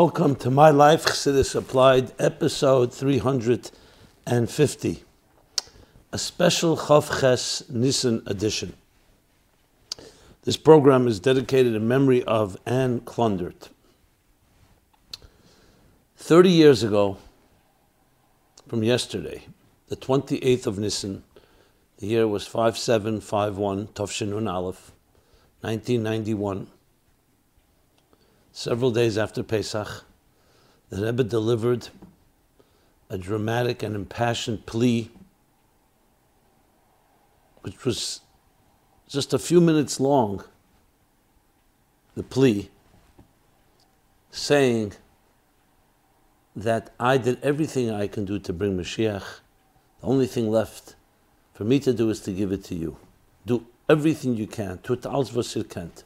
Welcome to My Life Chassidus Applied, episode 350, a special Chav Ches Nissen edition. This program is dedicated in memory of Anne Klundert. 30 years ago, from yesterday, the 28th of Nissen, the year was 5751, Tovshinun Aleph, 1991 several days after Pesach, the Rebbe delivered a dramatic and impassioned plea, which was just a few minutes long. The plea saying that I did everything I can do to bring Mashiach. The only thing left for me to do is to give it to you. Do everything you can. Tut was ihr kennt.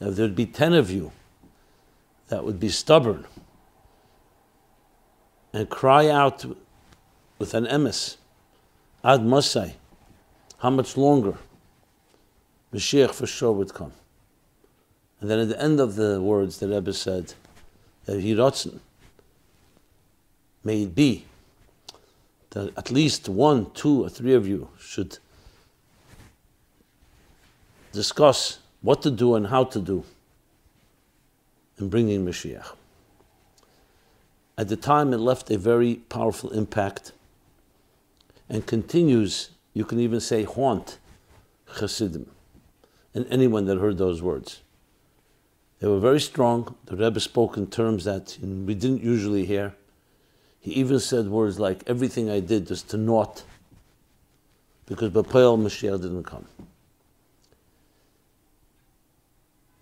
Now, if there'd be ten of you that would be stubborn and cry out with an emes, Ad Masai, how much longer? Mashiach for sure would come. And then at the end of the words, the Rebbe said, rotzen, may it be that at least one, two, or three of you should discuss what to do and how to do in bringing Mashiach. At the time, it left a very powerful impact and continues, you can even say, haunt Chassidim and anyone that heard those words. They were very strong. The Rebbe spoke in terms that we didn't usually hear. He even said words like, everything I did was to naught, because Bapayel Mashiach didn't come.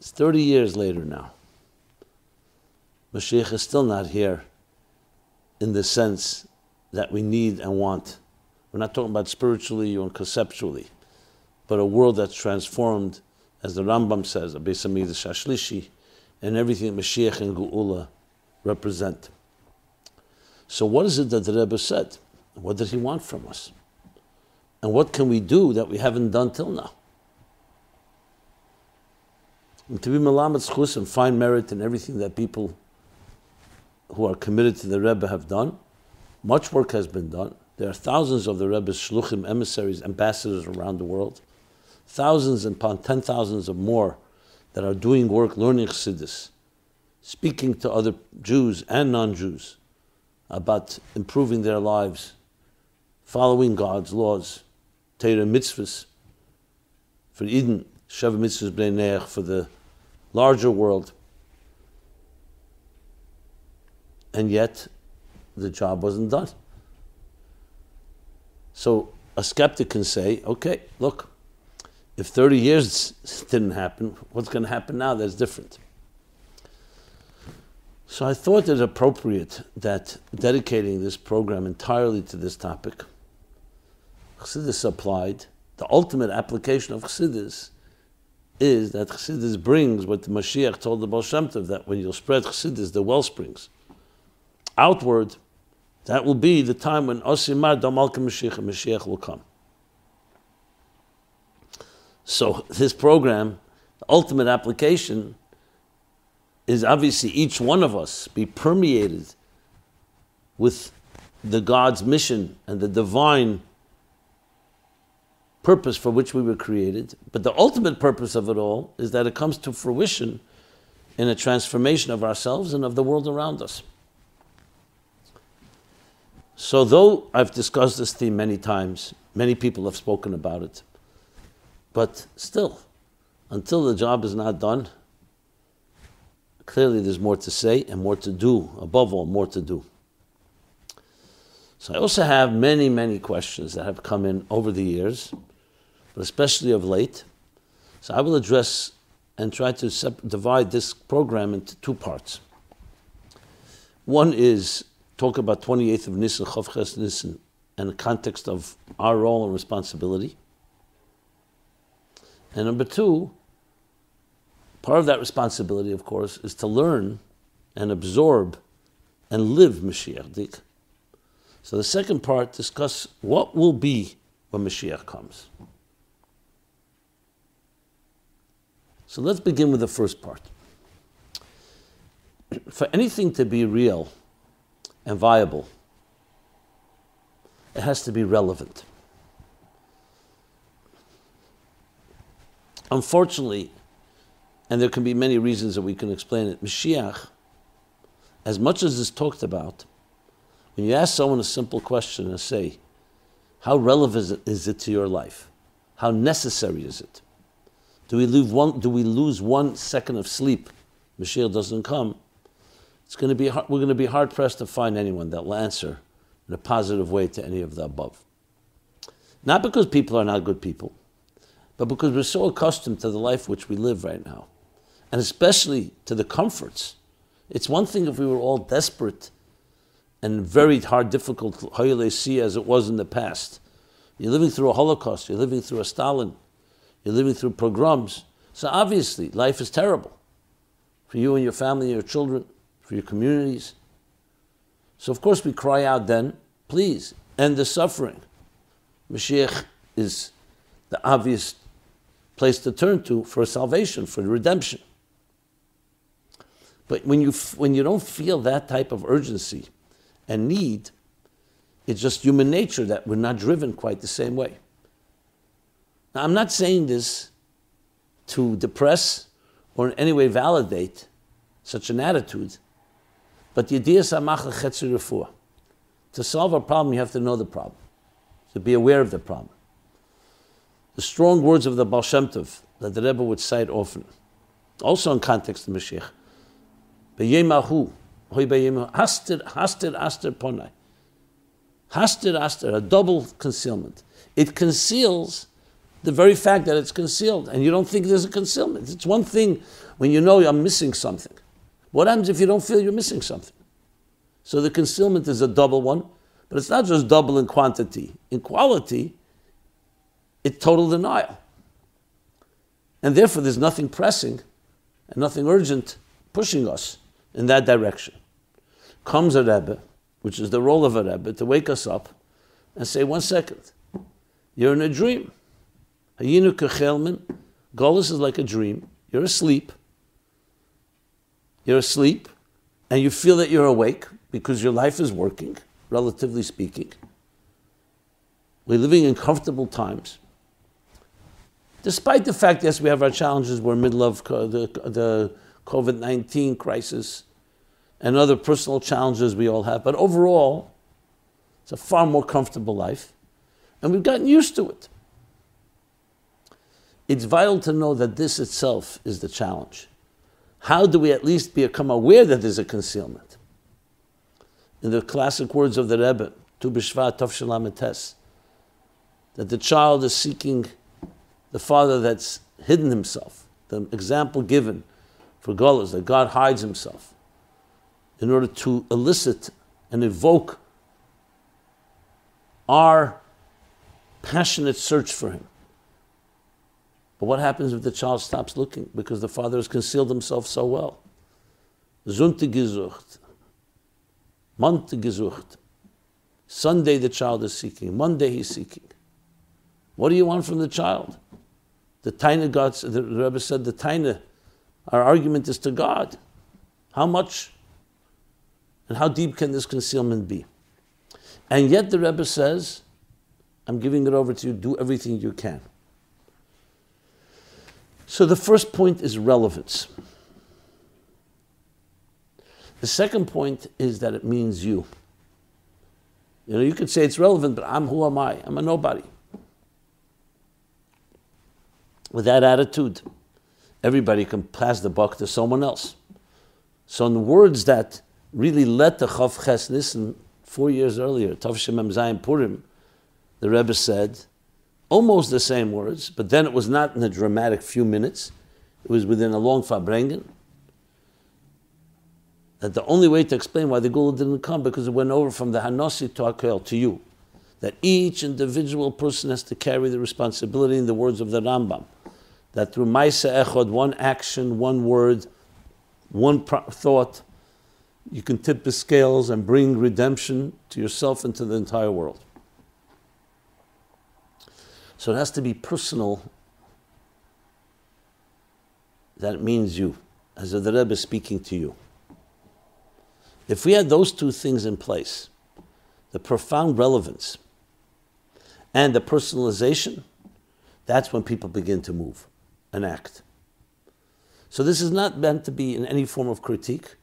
It's 30 years later now. Mashiach is still not here in the sense that we need and want. We're not talking about spiritually or conceptually, but a world that's transformed, as the Rambam says, a Besamid Shashlishi, and everything that Mashiach and Geula represent. So, what is it that the Rebbe said? What did he want from us? And what can we do that we haven't done till now? And to be melamed zechus and find merit in everything that people who are committed to the Rebbe have done, much work has been done. There are thousands of the Rebbe's shluchim, emissaries, ambassadors around the world, thousands and upon ten thousands of more that are doing work, learning chassidus, speaking to other Jews and non-Jews about improving their lives, following God's laws, Torah mitzvahs, for Eden, Sheva mitzvahs b'nei for the larger world. And yet, the job wasn't done. So a skeptic can say, okay, look, if 30 years didn't happen, what's going to happen now that's different? So I thought it appropriate that dedicating this program entirely to this topic, Chassidus applied, the ultimate application of Chassidus is that Chassidus brings what the Mashiach told the Baal that when you'll spread Chassidus, the well springs, outward, that will be the time when Osimar Damalka Mashiach, Mashiach will come. So this program, the ultimate application, is obviously each one of us be permeated with the God's mission and the divine purpose for which we were created. But the ultimate purpose of it all is that it comes to fruition in a transformation of ourselves and of the world around us. So, though I've discussed this theme many times, many people have spoken about it, but still, until the job is not done, clearly there's more to say and more to do, above all, more to do. So, I also have many, many questions that have come in over the years but especially of late. So I will address and try to sep- divide this program into two parts. One is talk about 28th of Nisan, Chavches Nisan, and the context of our role and responsibility. And number two, part of that responsibility, of course, is to learn and absorb and live Mashiach. Dik. So the second part discuss what will be when Mashiach comes. So let's begin with the first part. for anything to be real and viable, it has to be relevant. Unfortunately, and there can be many reasons that we can explain it, Mashiach, as much as is talked about, when you ask someone a simple question and say, How relevant is it to your life? How necessary is it? Do we lose one, do we lose one second of sleep? Mashiach doesn't come. It's going to be, we're going to be hard pressed to find anyone that will answer in a positive way to any of the above. Not because people are not good people, but because we're so accustomed to the life which we live right now, and especially to the comforts. It's one thing if we were all desperate and very hard, difficult, see as it was in the past. You're living through a Holocaust, you're living through a Stalin, you're living through pogroms. So obviously, life is terrible for you and your family and your children, for your communities. So, of course, we cry out then, please end the suffering. Mashiach is the obvious place to turn to for salvation, for redemption. But when you, when you don't feel that type of urgency and need, it's just human nature that we're not driven quite the same way. Now, I'm not saying this to depress or in any way validate such an attitude, but the idea is to solve a problem, you have to know the problem, to be aware of the problem. The strong words of the Baal Shem Tov that the Rebbe would cite often, also in context of Mashiach. B'yemahu, hoy b'yemahu, hastir, hastir, astir ponai. Hastir, astir, a double concealment. It conceals the very fact that it's concealed, and you don't think there's a concealment. It's one thing when you know I'm missing something. What happens if you don't feel you're missing something? So the concealment is a double one, but it's not just double in quantity. In quality, it's total denial. And therefore, there's nothing pressing and nothing urgent pushing us in that direction. Comes a Rebbe, which is the role of a Rebbe, to wake us up and say, one second, you're in a dream. Hayinu kechelmin, Golis is like a dream. You're asleep. You're asleep, and you feel that you're awake because your life is working, relatively speaking. We're living in comfortable times. Despite the fact, yes, we have our challenges, we're in the middle of the, the COVID 19 crisis and other personal challenges we all have. But overall, it's a far more comfortable life, and we've gotten used to it. It's vital to know that this itself is the challenge. How do we at least become aware that there's a concealment? In the classic words of the Rebbe, Baal Shem Tov that the child is seeking the father that's hidden himself, the example given for Golas, that God hides himself in order to elicit and evoke our passionate search for him. But what happens if the child stops looking because the father has concealed himself so well? Zunte gesucht. Monte gesucht. Sunday the child is seeking. Monday he's seeking. What do you want from the child? The Taina God, the Rebbe said, the Taina our argument is to God. How much and how deep can this concealment be? And yet the Rebbe says, I'm giving it over to you, do everything you can. So the first point is relevance. The second point is that it means you. You know, you could say it's relevant, but I'm who am I? I'm a nobody. With that attitude, everybody can pass the buck to someone else. So, in the words that really let the Chav Ches Nissen four years earlier, Tavshim Zayin Purim, the Rebbe said almost the same words, but then it was not in a dramatic few minutes. It was within a long Farbrengen. That the only way to explain why the Geula didn't come because it went over from the Hanosi to Akel to you. That each individual person has to carry the responsibility in the words of the Rambam that through Maisa Echod, one action, one word, one pro- thought, you can tip the scales and bring redemption to yourself and to the entire world. So it has to be personal. That means you, as the Rebbe is speaking to you. If we had those two things in place, the profound relevance and the personalization, that's when people begin to move and act. So this is not meant to be in any form of critique.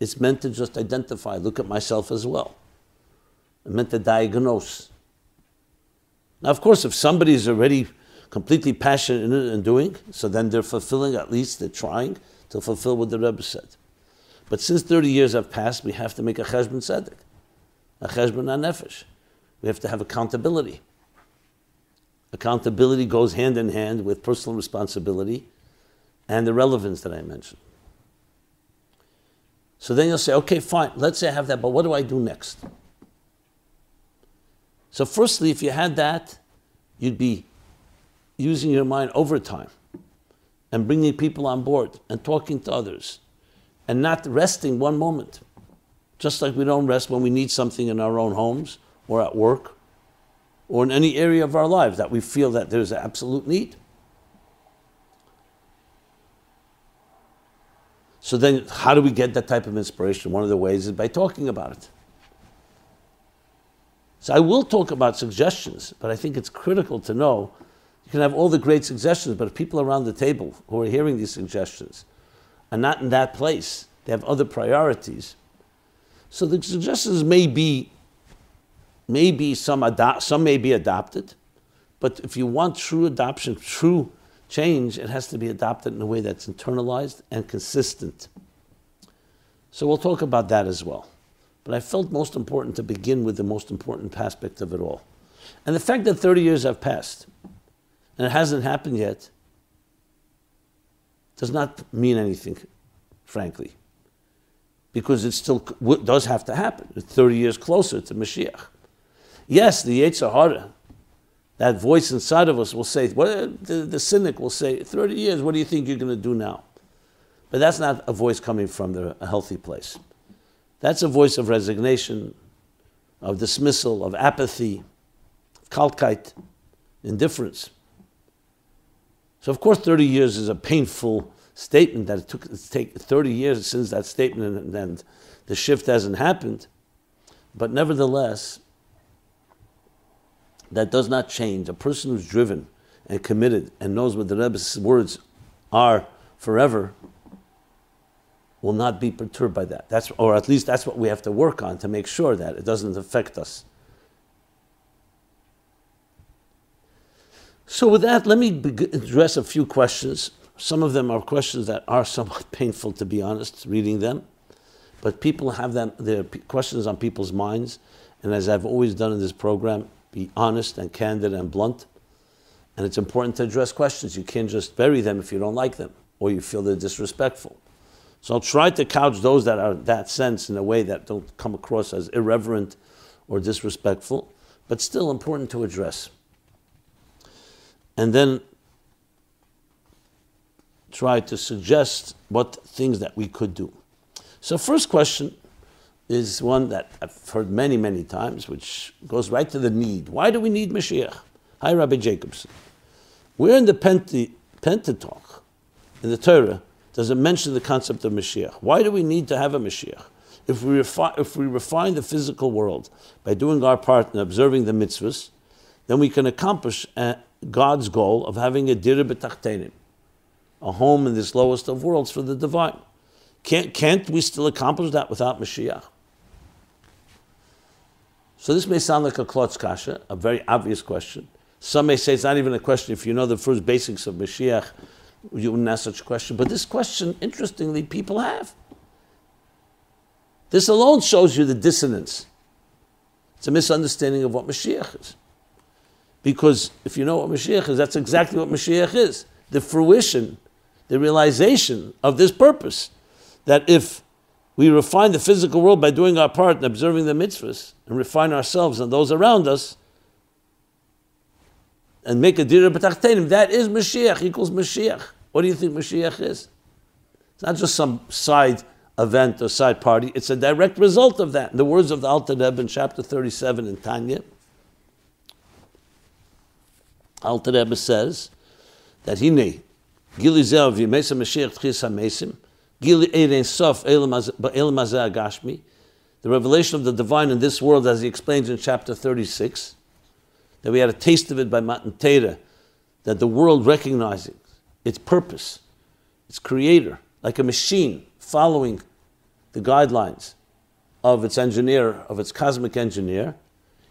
It's meant to just identify, look at myself as well. It's meant to diagnose. Now, of course, if somebody is already completely passionate in it and doing, so then they're fulfilling, at least they're trying to fulfill what the Rebbe said. But since 30 years have passed, we have to make a cheshbon tzedek, a cheshbon nefesh. We have to have accountability. Accountability goes hand in hand with personal responsibility and the relevance that I mentioned. So then you'll say, okay, fine, let's say I have that, but what do I do next? So, firstly, if you had that, you'd be using your mind over time and bringing people on board and talking to others and not resting one moment. Just like we don't rest when we need something in our own homes or at work or in any area of our lives that we feel that there's an absolute need. So then, how do we get that type of inspiration? One of the ways is by talking about it. So I will talk about suggestions, but I think it's critical to know you can have all the great suggestions, but if people around the table who are hearing these suggestions are not in that place, they have other priorities. So the suggestions may be, may be some ado- some may be adopted, but if you want true adoption, true change, it has to be adopted in a way that's internalized and consistent. So we'll talk about that as well. But I felt most important to begin with the most important aspect of it all. And the fact that 30 years have passed and it hasn't happened yet does not mean anything, frankly, because it still does have to happen. It's 30 years closer to Mashiach. Yes, the Yetzer Hara, that voice inside of us will say, what, the, the cynic will say, 30 years, what do you think you're going to do now? But that's not a voice coming from the, a healthy place. That's a voice of resignation, of dismissal, of apathy, of kalkite, indifference. So, of course, 30 years is a painful statement that it took it take 30 years since that statement and, and the shift hasn't happened. But nevertheless, that does not change. A person who's driven and committed and knows what the Rebbe's words are forever will not be perturbed by that. That's, or at least that's what we have to work on to make sure that it doesn't affect us. So, with that, let me address a few questions. Some of them are questions that are somewhat painful, to be honest, reading them. But people have them, their questions on people's minds. And as I've always done in this program, be honest and candid and blunt. And it's important to address questions. You can't just bury them if you don't like them or you feel they're disrespectful. So I'll try to couch those that are that sense in a way that don't come across as irreverent or disrespectful, but still important to address. And then try to suggest what things that we could do. So first question is one that I've heard many, many times, which goes right to the need. Why do we need Mashiach? Hi, Rabbi Jacobson. We're in the Pentateuch, in the Torah, does it mention the concept of Mashiach? Why do we need to have a Mashiach? If we, refi- if we refine the physical world by doing our part and observing the mitzvahs, then we can accomplish uh, God's goal of having a dir a home in this lowest of worlds for the divine. Can't, can't we still accomplish that without Mashiach? So this may sound like a klotz kasha, a very obvious question. Some may say it's not even a question. If you know the first basics of Mashiach, you wouldn't ask such a question. But this question, interestingly, people have. This alone shows you the dissonance. It's a misunderstanding of what Mashiach is. Because if you know what Mashiach is, that's exactly what Mashiach is. The fruition, the realization of this purpose. That if we refine the physical world by doing our part and observing the mitzvahs and refine ourselves and those around us and make a dira b'tachtenim. That is Mashiach, equals Mashiach. What do you think Mashiach is? It's not just some side event or side party, it's a direct result of that. In the words of the Alter Rebbe in chapter 37 in Tanya, Alter Rebbe says that Hine, Gili Zeh V'Yimesa Mashiach Tchis HaMesim, Gili Erein Sof Elam Hazeh Agashmi, the revelation of the divine in this world, as he explains in chapter 36, that we had a taste of it by Matan Torah, that the world recognizing its purpose, its creator, like a machine following the guidelines of its engineer, of its cosmic engineer.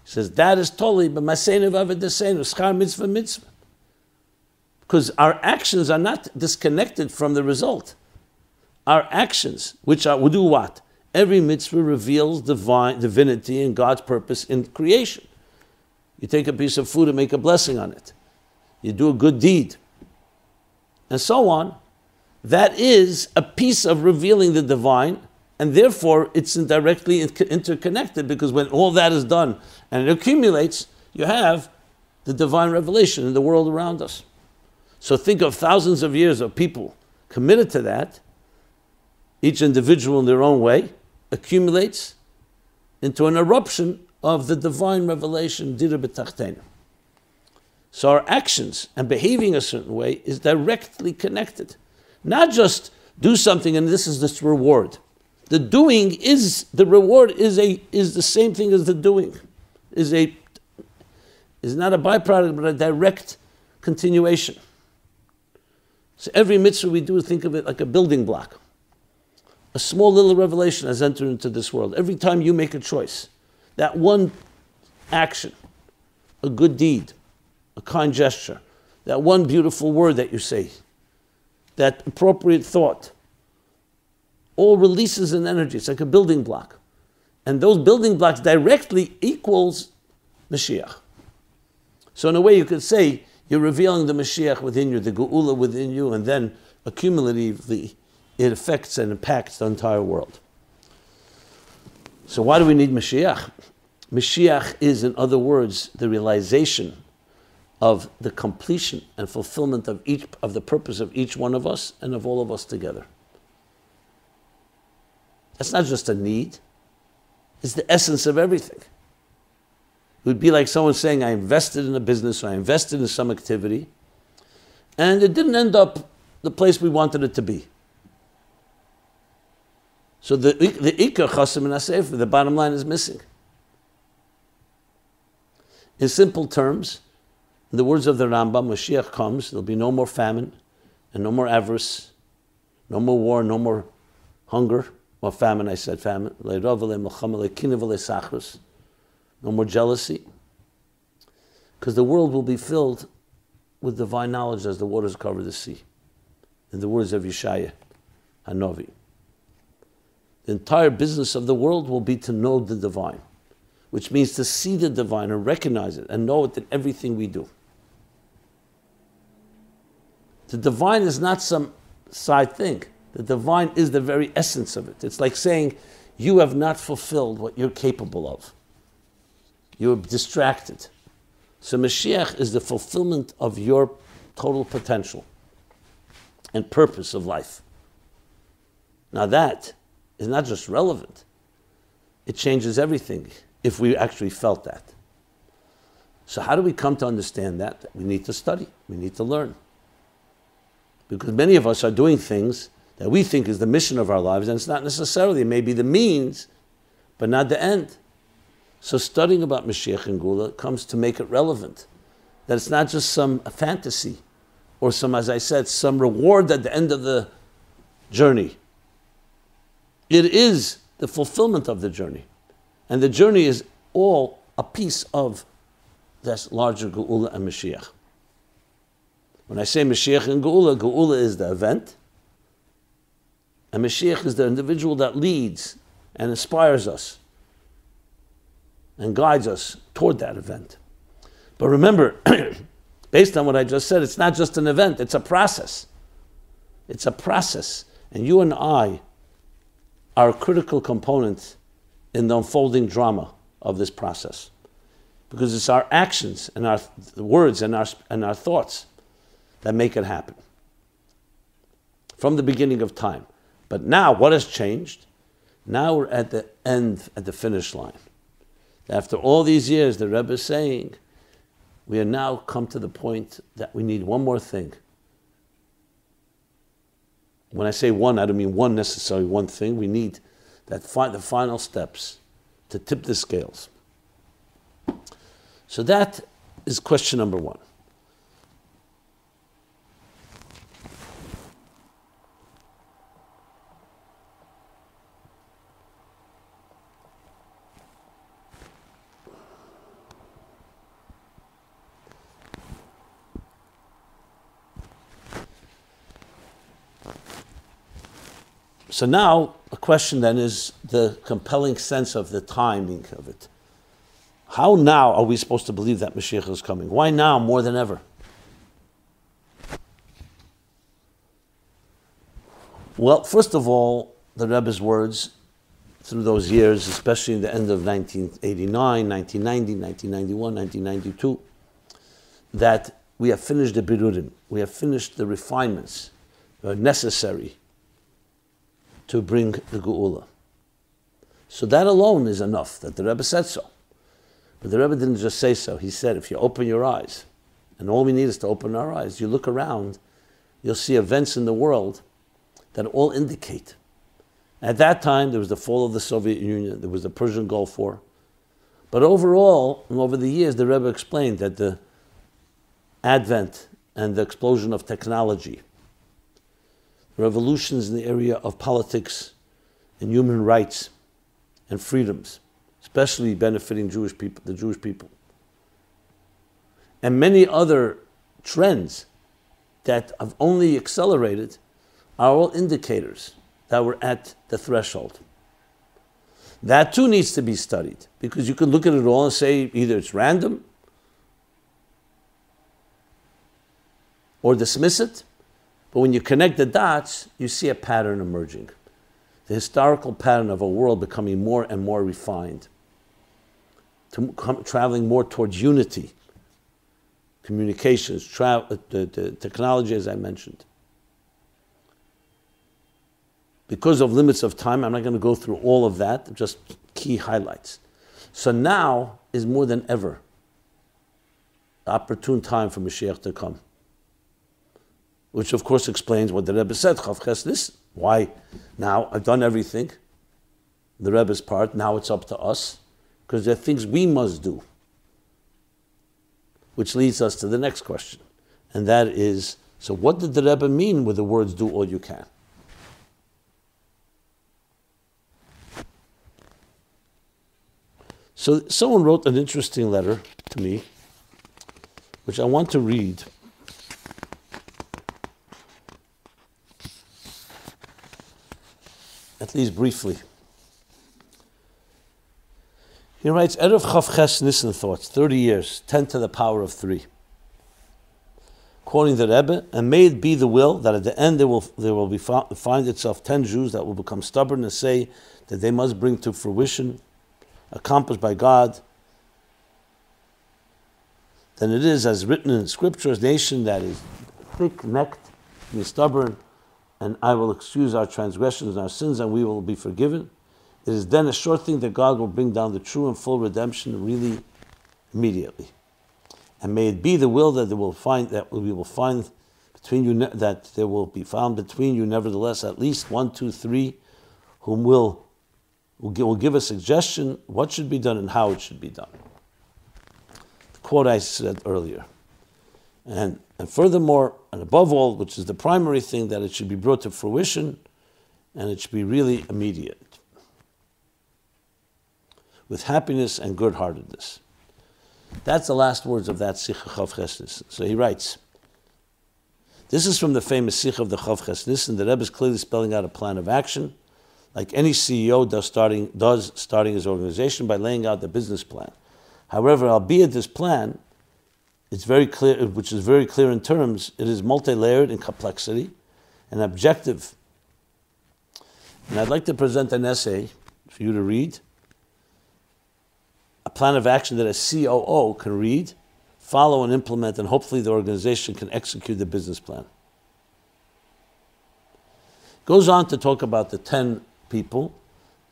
He says, that is totally b'maseinu v'avedesenu, schar mitzvah mitzvah. Because our actions are not disconnected from the result. Our actions, which are, will do what? Every mitzvah reveals divine divinity and God's purpose in creation. You take a piece of food and make a blessing on it. You do a good deed. And so on. That is a piece of revealing the divine and therefore it's directly interconnected because when all that is done and it accumulates, you have the divine revelation in the world around us. So think of thousands of years of people committed to that, each individual in their own way, accumulates into an eruption of the divine revelation. So our actions and behaving a certain way is directly connected. Not just do something and this is this reward. The doing is the reward is a is the same thing as the doing. Is a is not a byproduct but a direct continuation. So every mitzvah we do, think of it like a building block. A small little revelation has entered into this world. Every time you make a choice, that one action, a good deed, a kind gesture, that one beautiful word that you say, that appropriate thought, all releases an energy. It's like a building block. And those building blocks directly equals Mashiach. So in a way you could say you're revealing the Mashiach within you, the Geula within you, and then accumulatively it affects and impacts the entire world. So why do we need Mashiach? Mashiach is, in other words, the realization of the completion and fulfillment of each of the purpose of each one of us and of all of us together. That's not just a need, it's the essence of everything. It would be like someone saying, I invested in a business or I invested in some activity, and it didn't end up the place we wanted it to be. So the, the Ikar Chasim and Asefer, the bottom line is missing. In simple terms, in the words of the Rambam, Mashiach comes, there'll be no more famine and no more avarice, no more war, no more hunger. Well, famine, I said famine. No more jealousy. Because the world will be filled with divine knowledge as the waters cover the sea. In the words of Yeshaya, Hanovi. The entire business of the world will be to know the divine, which means to see the divine and recognize it and know it in everything we do. The divine is not some side thing. The divine is the very essence of it. It's like saying, You have not fulfilled what you're capable of. You're distracted. So Mashiach is the fulfillment of your total potential and purpose of life. Now that is not just relevant, it changes everything if we actually felt that. So, how do we come to understand that? We need to study, we need to learn. Because many of us are doing things that we think is the mission of our lives, and it's not necessarily, it may be the means, but not the end. So studying about Mashiach and Geula comes to make it relevant. That it's not just some fantasy or some, as I said, some reward at the end of the journey. It is the fulfillment of the journey. And the journey is all a piece of this larger Geula and Mashiach. When I say Mashiach and Geula, Geula is the event, and Mashiach is the individual that leads and inspires us and guides us toward that event. But remember, based on what I just said, it's not just an event, it's a process. It's a process. And you and I are a critical component in the unfolding drama of this process. Because it's our actions and our words and our, and our thoughts that make it happen. From the beginning of time. But now, what has changed? Now we're at the end, at the finish line. After all these years, the Rebbe is saying, we are now come to the point that we need one more thing. When I say one, I don't mean one necessarily one thing. We need that fi- the final steps to tip the scales. So that is question number one. So now a question then is the compelling sense of the timing of it. How now are we supposed to believe that Mashiach is coming? Why now more than ever? Well, first of all, the Rebbe's words through those years, especially in the end of 1989, 1990, 1991, 1992, that we have finished the birurim, we have finished the refinements necessary to bring the Geula. So that alone is enough that the Rebbe said so. But the Rebbe didn't just say so. He said, if you open your eyes, and all we need is to open our eyes, you look around, you'll see events in the world that all indicate. At that time, there was the fall of the Soviet Union, there was the Persian Gulf War. But overall, and over the years, the Rebbe explained that the advent and the explosion of technology, revolutions in the area of politics and human rights and freedoms, especially benefiting Jewish people, the Jewish people, and many other trends that have only accelerated are all indicators that we're at the threshold. That too needs to be studied because you can look at it all and say either it's random or dismiss it but when you connect the dots, you see a pattern emerging. The historical pattern of a world becoming more and more refined, come, traveling more towards unity, communications, tra- uh, the, the technology, as I mentioned. Because of limits of time, I'm not going to go through all of that, just key highlights. So now is more than ever the opportune time for Mashiach to come which of course explains what the Rebbe said, Chavches this. Why? Now I've done everything, the Rebbe's part, now it's up to us, because there are things we must do. Which leads us to the next question, and that is so what did the Rebbe mean with the words do all you can? So someone wrote an interesting letter to me, which I want to read. At least briefly. He writes, Erev Chav Ches Nissen thoughts, 30 years, 10 to the power of 3. Quoting the Rebbe, and may it be the will that at the end there will, there will be find itself 10 Jews that will become stubborn and say that they must bring to fruition, accomplished by God, then it is as written in Scripture, a nation that is thick-necked and stubborn, and I will excuse our transgressions and our sins, and we will be forgiven. It is then a sure thing that God will bring down the true and full redemption really immediately. And may it be the will that will find that we will find between you that there will be found between you, nevertheless, at least one, two, three, whom will will give a suggestion what should be done and how it should be done. The quote I said earlier. And, and furthermore, and above all, which is the primary thing, that it should be brought to fruition and it should be really immediate with happiness and good heartedness. That's the last words of that Sicha Chav Chesnis. So he writes, this is from the famous Sicha of the Chav Chesnis, and the Rebbe is clearly spelling out a plan of action, like any CEO does starting, does starting his organization by laying out the business plan. However, albeit this plan it's very clear, which is very clear in terms, it is multi-layered in complexity and objective. And I'd like to present an essay for you to read, a plan of action that a COO can read, follow and implement, and hopefully the organization can execute the business plan. Goes on to talk about the 10 people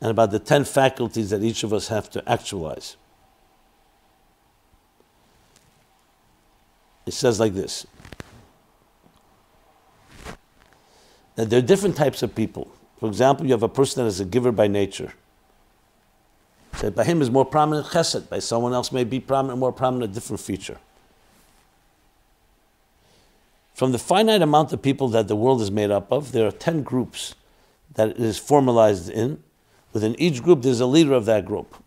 and about the 10 faculties that each of us have to actualize. It says like this that there are different types of people. For example, you have a person that is a giver by nature. That by him is more prominent chesed, by someone else may be prominent, more prominent, a different feature. From the finite amount of people that the world is made up of, there are 10 groups that it is formalized in. Within each group, there's a leader of that group.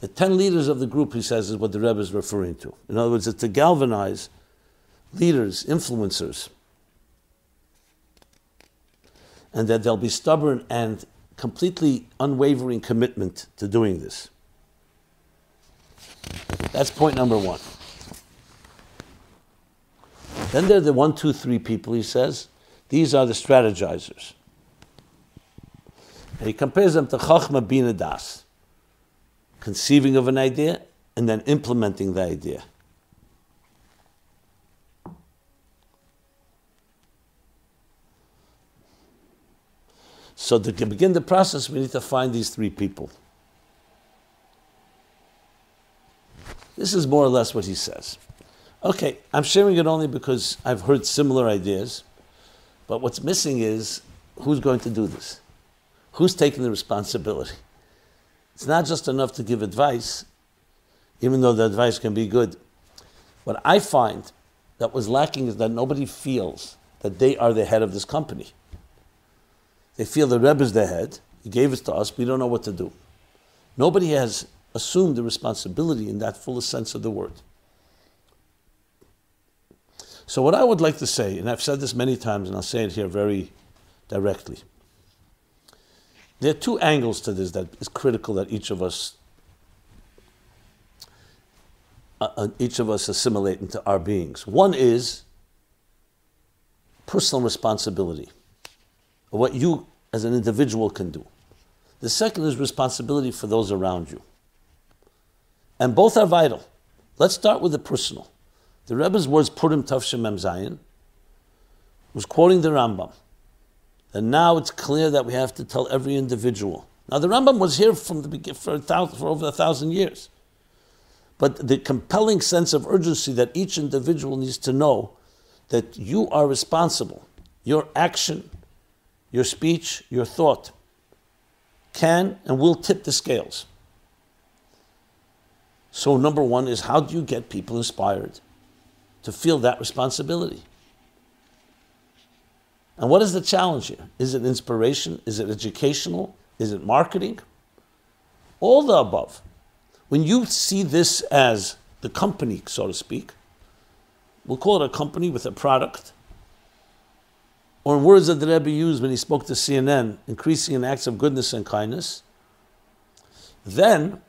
The 10 leaders of the group, he says, is what the Rebbe is referring to. In other words, it's to galvanize leaders, influencers, and that they'll be stubborn and completely unwavering commitment to doing this. That's point number one. Then there are the one, two, three people, he says. These are the strategizers. And he compares them to Chachma Bina Das, conceiving of an idea and then implementing the idea. So to begin the process, we need to find these three people. This is more or less what he says. Okay, I'm sharing it only because I've heard similar ideas, but what's missing is who's going to do this? Who's taking the responsibility? It's not just enough to give advice, even though the advice can be good. What I find that was lacking is that nobody feels that they are the head of this company. They feel the Rebbe is the head. He gave it to us. We don't know what to do. Nobody has assumed the responsibility in that fullest sense of the word. So, what I would like to say, and I've said this many times, and I'll say it here very directly. There are two angles to this that is critical that each of us, uh, uh each of us assimilate into our beings. One is personal responsibility, what you as an individual can do. The second is responsibility for those around you. And both are vital. Let's start with the personal. The Rebbe's words, Purim Tavshem Mem Zayin, was quoting the Rambam. And now it's clear that we have to tell every individual. Now, the Rambam was here from the for, thousand, for over a thousand years. But the compelling sense of urgency that each individual needs to know that you are responsible. Your action, your speech, your thought can and will tip the scales. So, number one is how do you get people inspired to feel that responsibility? And what is the challenge here? Is it inspiration? Is it educational? Is it marketing? All the above. When you see this as the company, so to speak, we'll call it a company with a product, or in words that the Rebbe used when he spoke to CNN, increasing in acts of goodness and kindness, then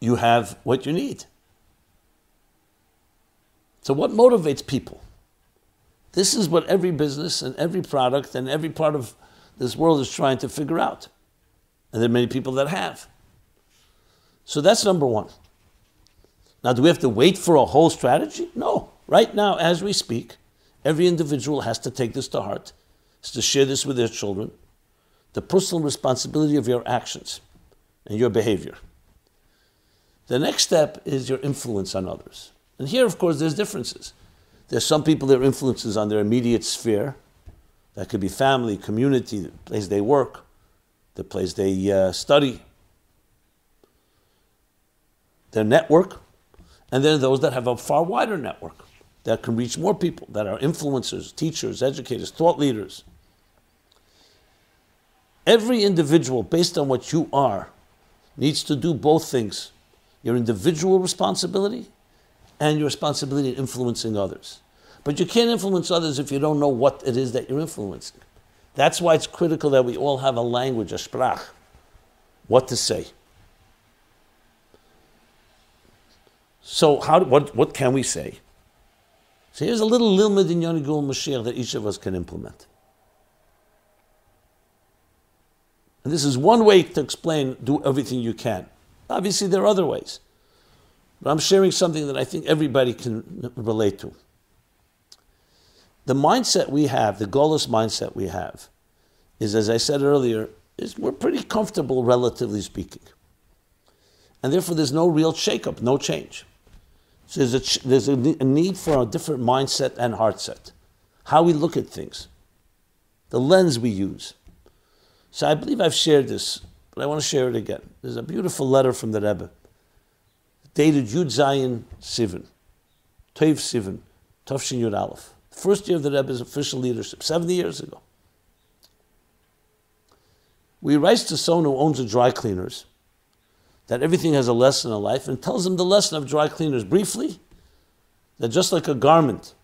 you have what you need. So, what motivates people? This is what every business and every product and every part of this world is trying to figure out. And there are many people that have. So, that's number one. Now, do we have to wait for a whole strategy? No. Right now, as we speak, every individual has to take this to heart, is to share this with their children, the personal responsibility of your actions and your behavior. The next step is your influence on others. And here, of course, there's differences. There's some people their influences on their immediate sphere. That could be family, community, the place they work, the place they uh, study, their network. And then those that have a far wider network that can reach more people, that are influencers, teachers, educators, thought leaders. Every individual, based on what you are, needs to do both things your individual responsibility and your responsibility in influencing others. But you can't influence others if you don't know what it is that you're influencing. That's why it's critical that we all have a language, a sprach, what to say. So, how, what, what can we say? So, here's a little limud in Yonigul Mashiach that each of us can implement. And this is one way to explain do everything you can. Obviously, there are other ways. But I'm sharing something that I think everybody can relate to. The mindset we have, the goalless mindset we have, is, as I said earlier, is we're pretty comfortable, relatively speaking. And therefore, there's no real shakeup, no change. So there's, a, there's a, need for a different mindset and heart set. how we look at things, the lens we use. So I believe I've shared this, but I want to share it again. There's a beautiful letter from the Rebbe, dated Yud Zayin Sivan, Toiv Sivan, Tovshin Yud Aleph. First year of the Rebbe's official leadership, 70 years ago. We writes to someone who owns a dry cleaners that everything has a lesson in life and tells them the lesson of dry cleaners briefly that just like a garment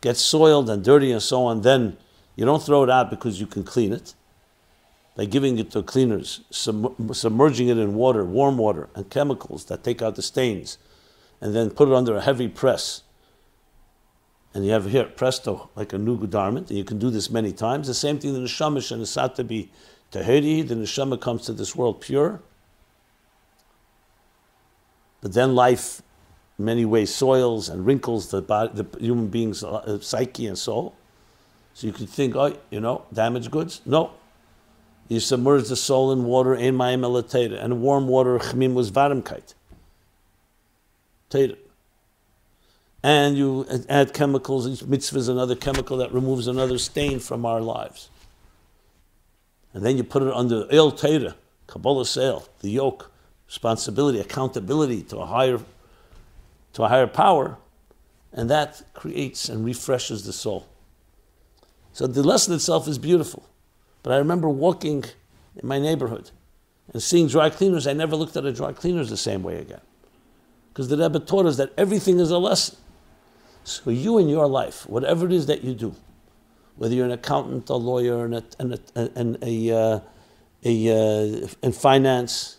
gets soiled and dirty and so on, then you don't throw it out because you can clean it by giving it to cleaners, submerging it in water, warm water, and chemicals that take out the stains, and then put it under a heavy press. And you have here, presto, like a new garment, and you can do this many times. The same thing, the neshama and the to be tahiri, the neshama comes to this world pure. But then life, many ways, soils and wrinkles the, body, the human being's uh, psyche and soul. So you could think, oh, you know, damaged goods? No, you submerge the soul in water, in mayim elatera, and warm water, chmim was varimkeit. Teda. And you add chemicals, each mitzvah is another chemical that removes another stain from our lives. And then you put it under el teda, kabbalas ol, the yoke, responsibility, accountability to a higher to a higher power, and that creates and refreshes the soul. So the lesson itself is beautiful. But I remember walking in my neighborhood and seeing dry cleaners. I never looked at a dry cleaners the same way again. Because the Rebbe taught us that everything is a lesson. So you in your life, whatever it is that you do, whether you're an accountant, a lawyer, and a, and a, and a, uh, a uh, in finance,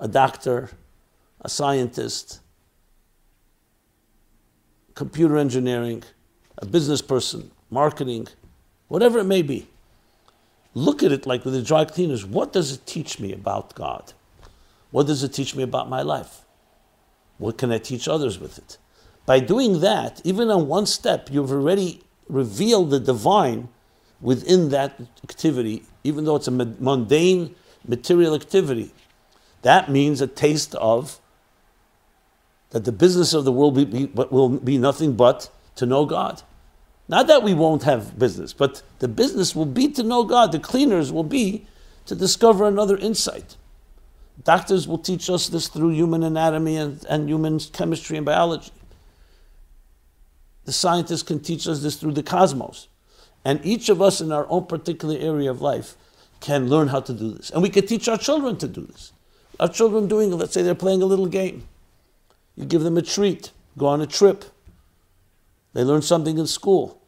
a doctor, a scientist, computer engineering, a business person, marketing, whatever it may be look at it like with the dry cleaners. What does it teach me about God? What does it teach me about my life? What can I teach others with it? By doing that, even on one step, you've already revealed the divine within that activity, even though it's a mundane material activity. That means a taste of that the business of the world be, be, will be nothing but to know God. Not that we won't have business, but the business will be to know God. The cleaners will be to discover another insight. Doctors will teach us this through human anatomy and, and human chemistry and biology. The scientists can teach us this through the cosmos. And each of us in our own particular area of life can learn how to do this. And we can teach our children to do this. Our children doing, let's say they're playing a little game. You give them a treat, go on a trip. They learn something in school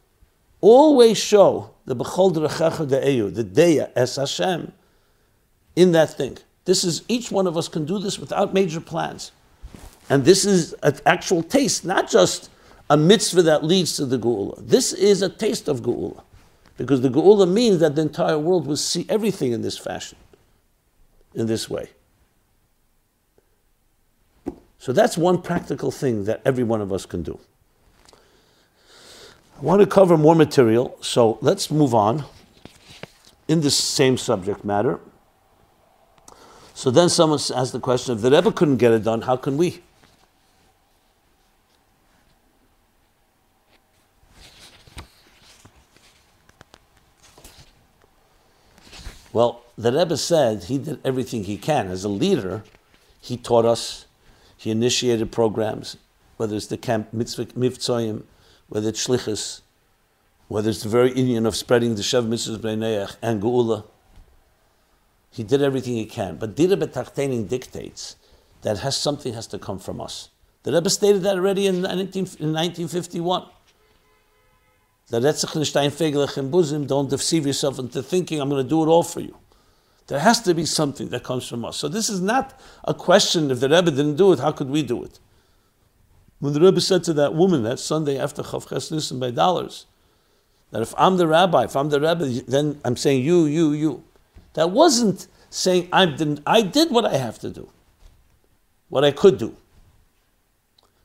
always show the Bechol Drechecha De'eyu, the Deya, Es Hashem, in that thing. This is, each one of us can do this without major plans. And this is an actual taste, not just a mitzvah that leads to the Geula. This is a taste of Geula. Because the Geula means that the entire world will see everything in this fashion, in this way. So that's one practical thing that every one of us can do. Want to cover more material, so let's move on in this same subject matter. So then someone asks the question if the Rebbe couldn't get it done, how can we? Well, the Rebbe said he did everything he can. As a leader, he taught us, he initiated programs, whether it's the camp mitzvah, mitzvah whether it's shlichus, whether it's the very union of spreading the Shev Mitzvahs B'neiach and Geula. He did everything he can. But Dira B'tachtonim dictates that has something has to come from us. The Rebbe stated that already in, 19, in 1951. The Retzach Nishtayin Fegelech and Buzim, don't deceive yourself into thinking I'm going to do it all for you. There has to be something that comes from us. So this is not a question if the Rebbe didn't do it, how could we do it? When the Rebbe said to that woman that Sunday after Chavches Nissen by dollars, that if I'm the rabbi, if I'm the rabbi, then I'm saying you, you, you. That wasn't saying I didn't. I did what I have to do, what I could do.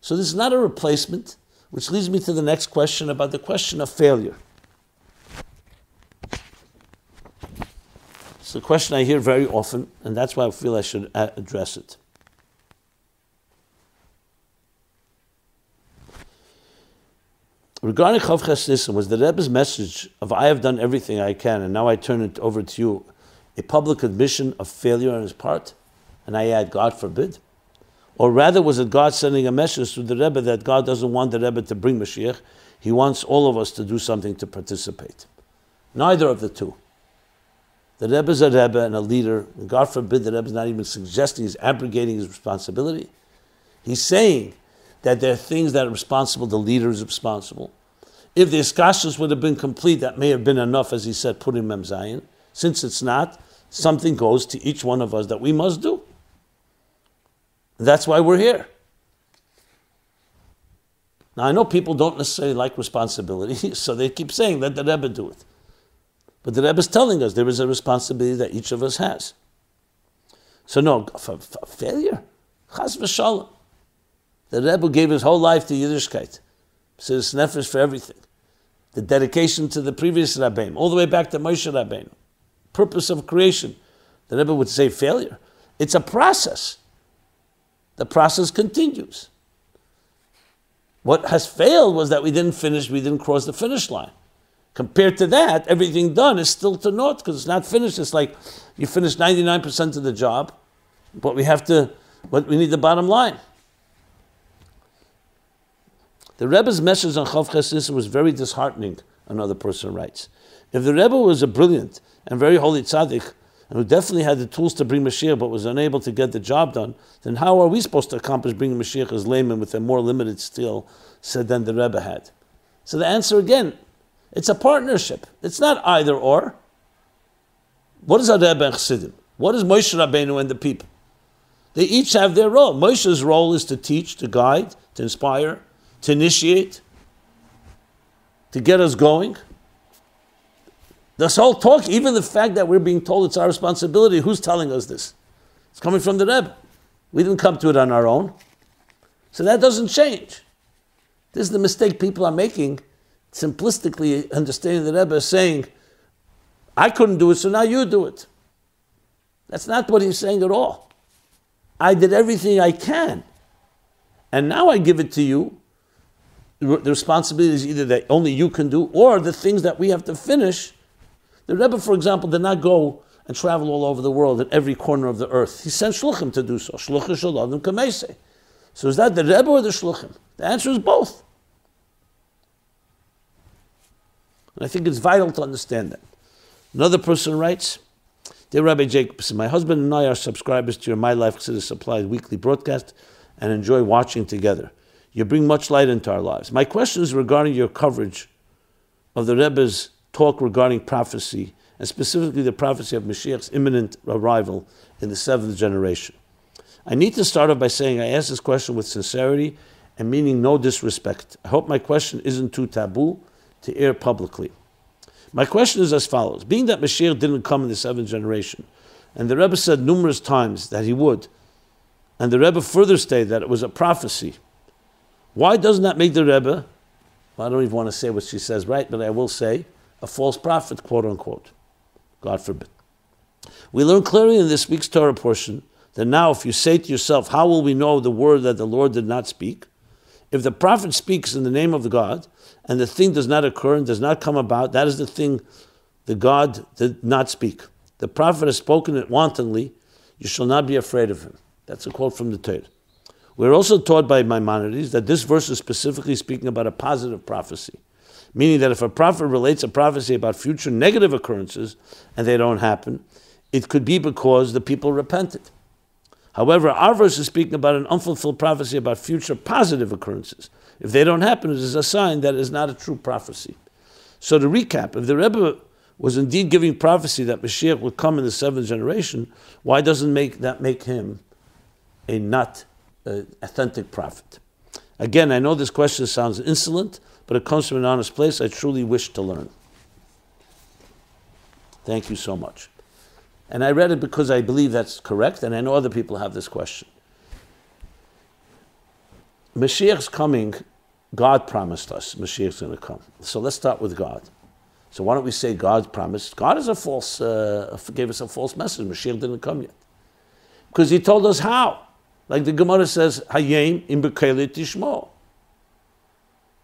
So this is not a replacement, which leads me to the next question about the question of failure. It's a question I hear very often, and that's why I feel I should address it. Regarding Chav Chesnisim, was the Rebbe's message of I have done everything I can and now I turn it over to you a public admission of failure on his part? And I add, God forbid. Or rather, was it God sending a message to the Rebbe that God doesn't want the Rebbe to bring Mashiach? He wants all of us to do something to participate. Neither of the two. The Rebbe is a Rebbe and a leader. And God forbid the Rebbe is not even suggesting he's abrogating his responsibility. He's saying that there are things that are responsible, the leader is responsible. If the Iskashus would have been complete, that may have been enough, as he said, put in Mem Zayin. Since it's not, something goes to each one of us that we must do. That's why we're here. Now, I know people don't necessarily like responsibility, so they keep saying, let the Rebbe do it. But the Rebbe is telling us there is a responsibility that each of us has. So, no, for failure, chas v'shalom. The Rebbe gave his whole life to Yiddishkeit. So Says nefesh for everything. The dedication to the previous Rabbein, all the way back to Moshe Rabbein. Purpose of creation. The Rebbe would say failure. It's a process. The process continues. What has failed was that we didn't finish, we didn't cross the finish line. Compared to that, everything done is still to naught because it's not finished. It's like you finished 99% of the job, but we have to, but we need the bottom line. The Rebbe's message on Chav Ches was very disheartening, another person writes. If the Rebbe was a brilliant and very holy tzaddik, and who definitely had the tools to bring Mashiach but was unable to get the job done, then how are we supposed to accomplish bringing Mashiach as layman with a more limited skill said than the Rebbe had? So the answer again, it's a partnership. It's not either or. What is a Rebbe and Chassidim? What is Moshe Rabbeinu and the people? They each have their role. Moshe's role is to teach, to guide, to inspire to initiate, to get us going. This whole talk, even the fact that we're being told it's our responsibility, who's telling us this? It's coming from the Rebbe. We didn't come to it on our own. So that doesn't change. This is the mistake people are making, simplistically understanding the Rebbe saying, I couldn't do it, so now you do it. That's not what he's saying at all. I did everything I can. And now I give it to you the responsibility is either that only you can do or the things that we have to finish. The Rebbe, for example, did not go and travel all over the world in every corner of the earth. He sent shluchim to do so. Shluchim shaladim kamese. So is that the Rebbe or the shluchim? The answer is both. And I think it's vital to understand that. Another person writes, Dear Rabbi Jacobson, my husband and I are subscribers to your My Life Chassidus Applied weekly broadcast and enjoy watching together. You bring much light into our lives. My question is regarding your coverage of the Rebbe's talk regarding prophecy, and specifically the prophecy of Mashiach's imminent arrival in the seventh generation. I need to start off by saying I ask this question with sincerity and meaning no disrespect. I hope my question isn't too taboo to air publicly. My question is as follows Being that Mashiach didn't come in the seventh generation, and the Rebbe said numerous times that he would, and the Rebbe further stated that it was a prophecy why doesn't that make the Rebbe, well, I don't even want to say what she says right, but I will say, a false prophet, quote unquote. God forbid. We learn clearly in this week's Torah portion that now, if you say to yourself, How will we know the word that the Lord did not speak? If the prophet speaks in the name of the God and the thing does not occur and does not come about, that is the thing the God did not speak. The prophet has spoken it wantonly, you shall not be afraid of him. That's a quote from the Torah. We're also taught by Maimonides that this verse is specifically speaking about a positive prophecy, meaning that if a prophet relates a prophecy about future negative occurrences and they don't happen, it could be because the people repented. However, our verse is speaking about an unfulfilled prophecy about future positive occurrences. If they don't happen, it is a sign that it is not a true prophecy. So to recap, if the Rebbe was indeed giving prophecy that Mashiach would come in the seventh generation, why doesn't make that make him a not uh, authentic prophet? Again, I know this question sounds insolent, but it comes from an honest place. I truly wish to learn. Thank you so much. And I read it because I believe that's correct, and I know other people have this question. Mashiach's coming, God promised us Mashiach's going to come. So let's start with God. So why don't we say God promised? God is a false, uh, gave us a false message. Mashiach didn't come yet. Because he told us how. Like the Gemara says, Hayim im tishmo.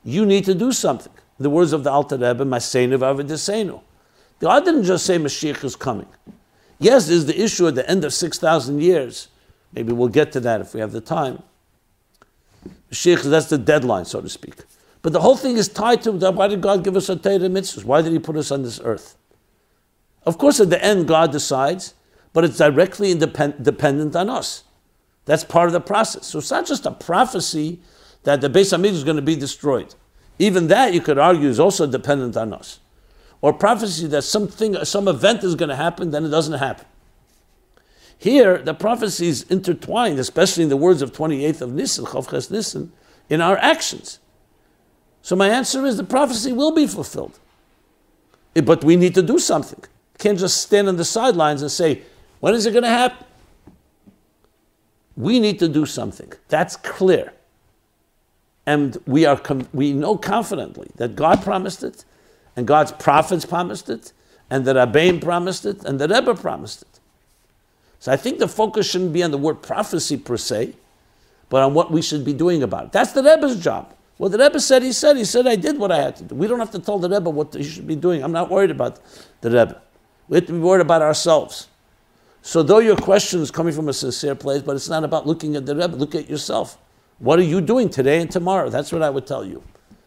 you need to do something. The words of the Alter Rebbe, Masenu v'avidesenu. God didn't just say Mashiach is coming. Yes, there's the issue at the end of 6,000 years. Maybe we'll get to that if we have the time. Mashiach, that's the deadline, so to speak. But the whole thing is tied to why did God give us a Torah mitzvahs? Why did He put us on this earth? Of course, at the end, God decides, but it's directly independ- dependent on us. That's part of the process. So it's not just a prophecy that the Beis Hamikdash is going to be destroyed. Even that, you could argue, is also dependent on us. Or prophecy that something, some event is going to happen, then it doesn't happen. Here, the prophecy is intertwined, especially in the words of 28th of Nisan, Chavches Nisan, in our actions. So my answer is the prophecy will be fulfilled. But we need to do something. Can't just stand on the sidelines and say, when is it going to happen? We need to do something. That's clear. And we, are com- we know confidently that God promised it, and God's prophets promised it, and the Rabbein promised it, and the Rebbe promised it. So I think the focus shouldn't be on the word prophecy per se, but on what we should be doing about it. That's the Rebbe's job. What the Rebbe said, he said. He said, I did what I had to do. We don't have to tell the Rebbe what he should be doing. I'm not worried about the Rebbe. We have to be worried about ourselves. So though your question is coming from a sincere place, but it's not about looking at the Rebbe, look at yourself. What are you doing today and tomorrow? That's what I would tell you.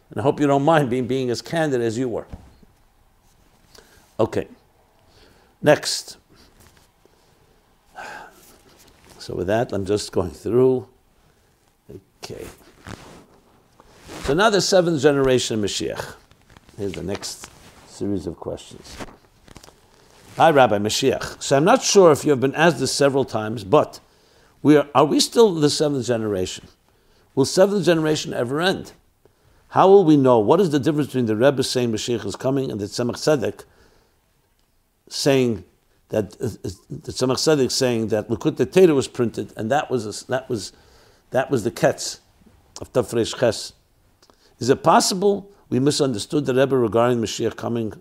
And I hope you don't mind being, being as candid as you were. Okay. Next. So with that, I'm just going through. Okay. So now the seventh generation Mashiach. Here's the next series of questions. Hi, Rabbi Mashiach. So I'm not sure if you have been asked this several times, but we are, are we still the seventh generation? Will seventh generation ever end? How will we know? What is the difference between the Rebbe saying Mashiach is coming and the Tzemach Tzedek saying that the Tzemach Tzedek saying that Likutei Torah was printed and that was a, that was that was the ketz of Tafresh Ches. Is it possible we misunderstood the Rebbe regarding Mashiach coming?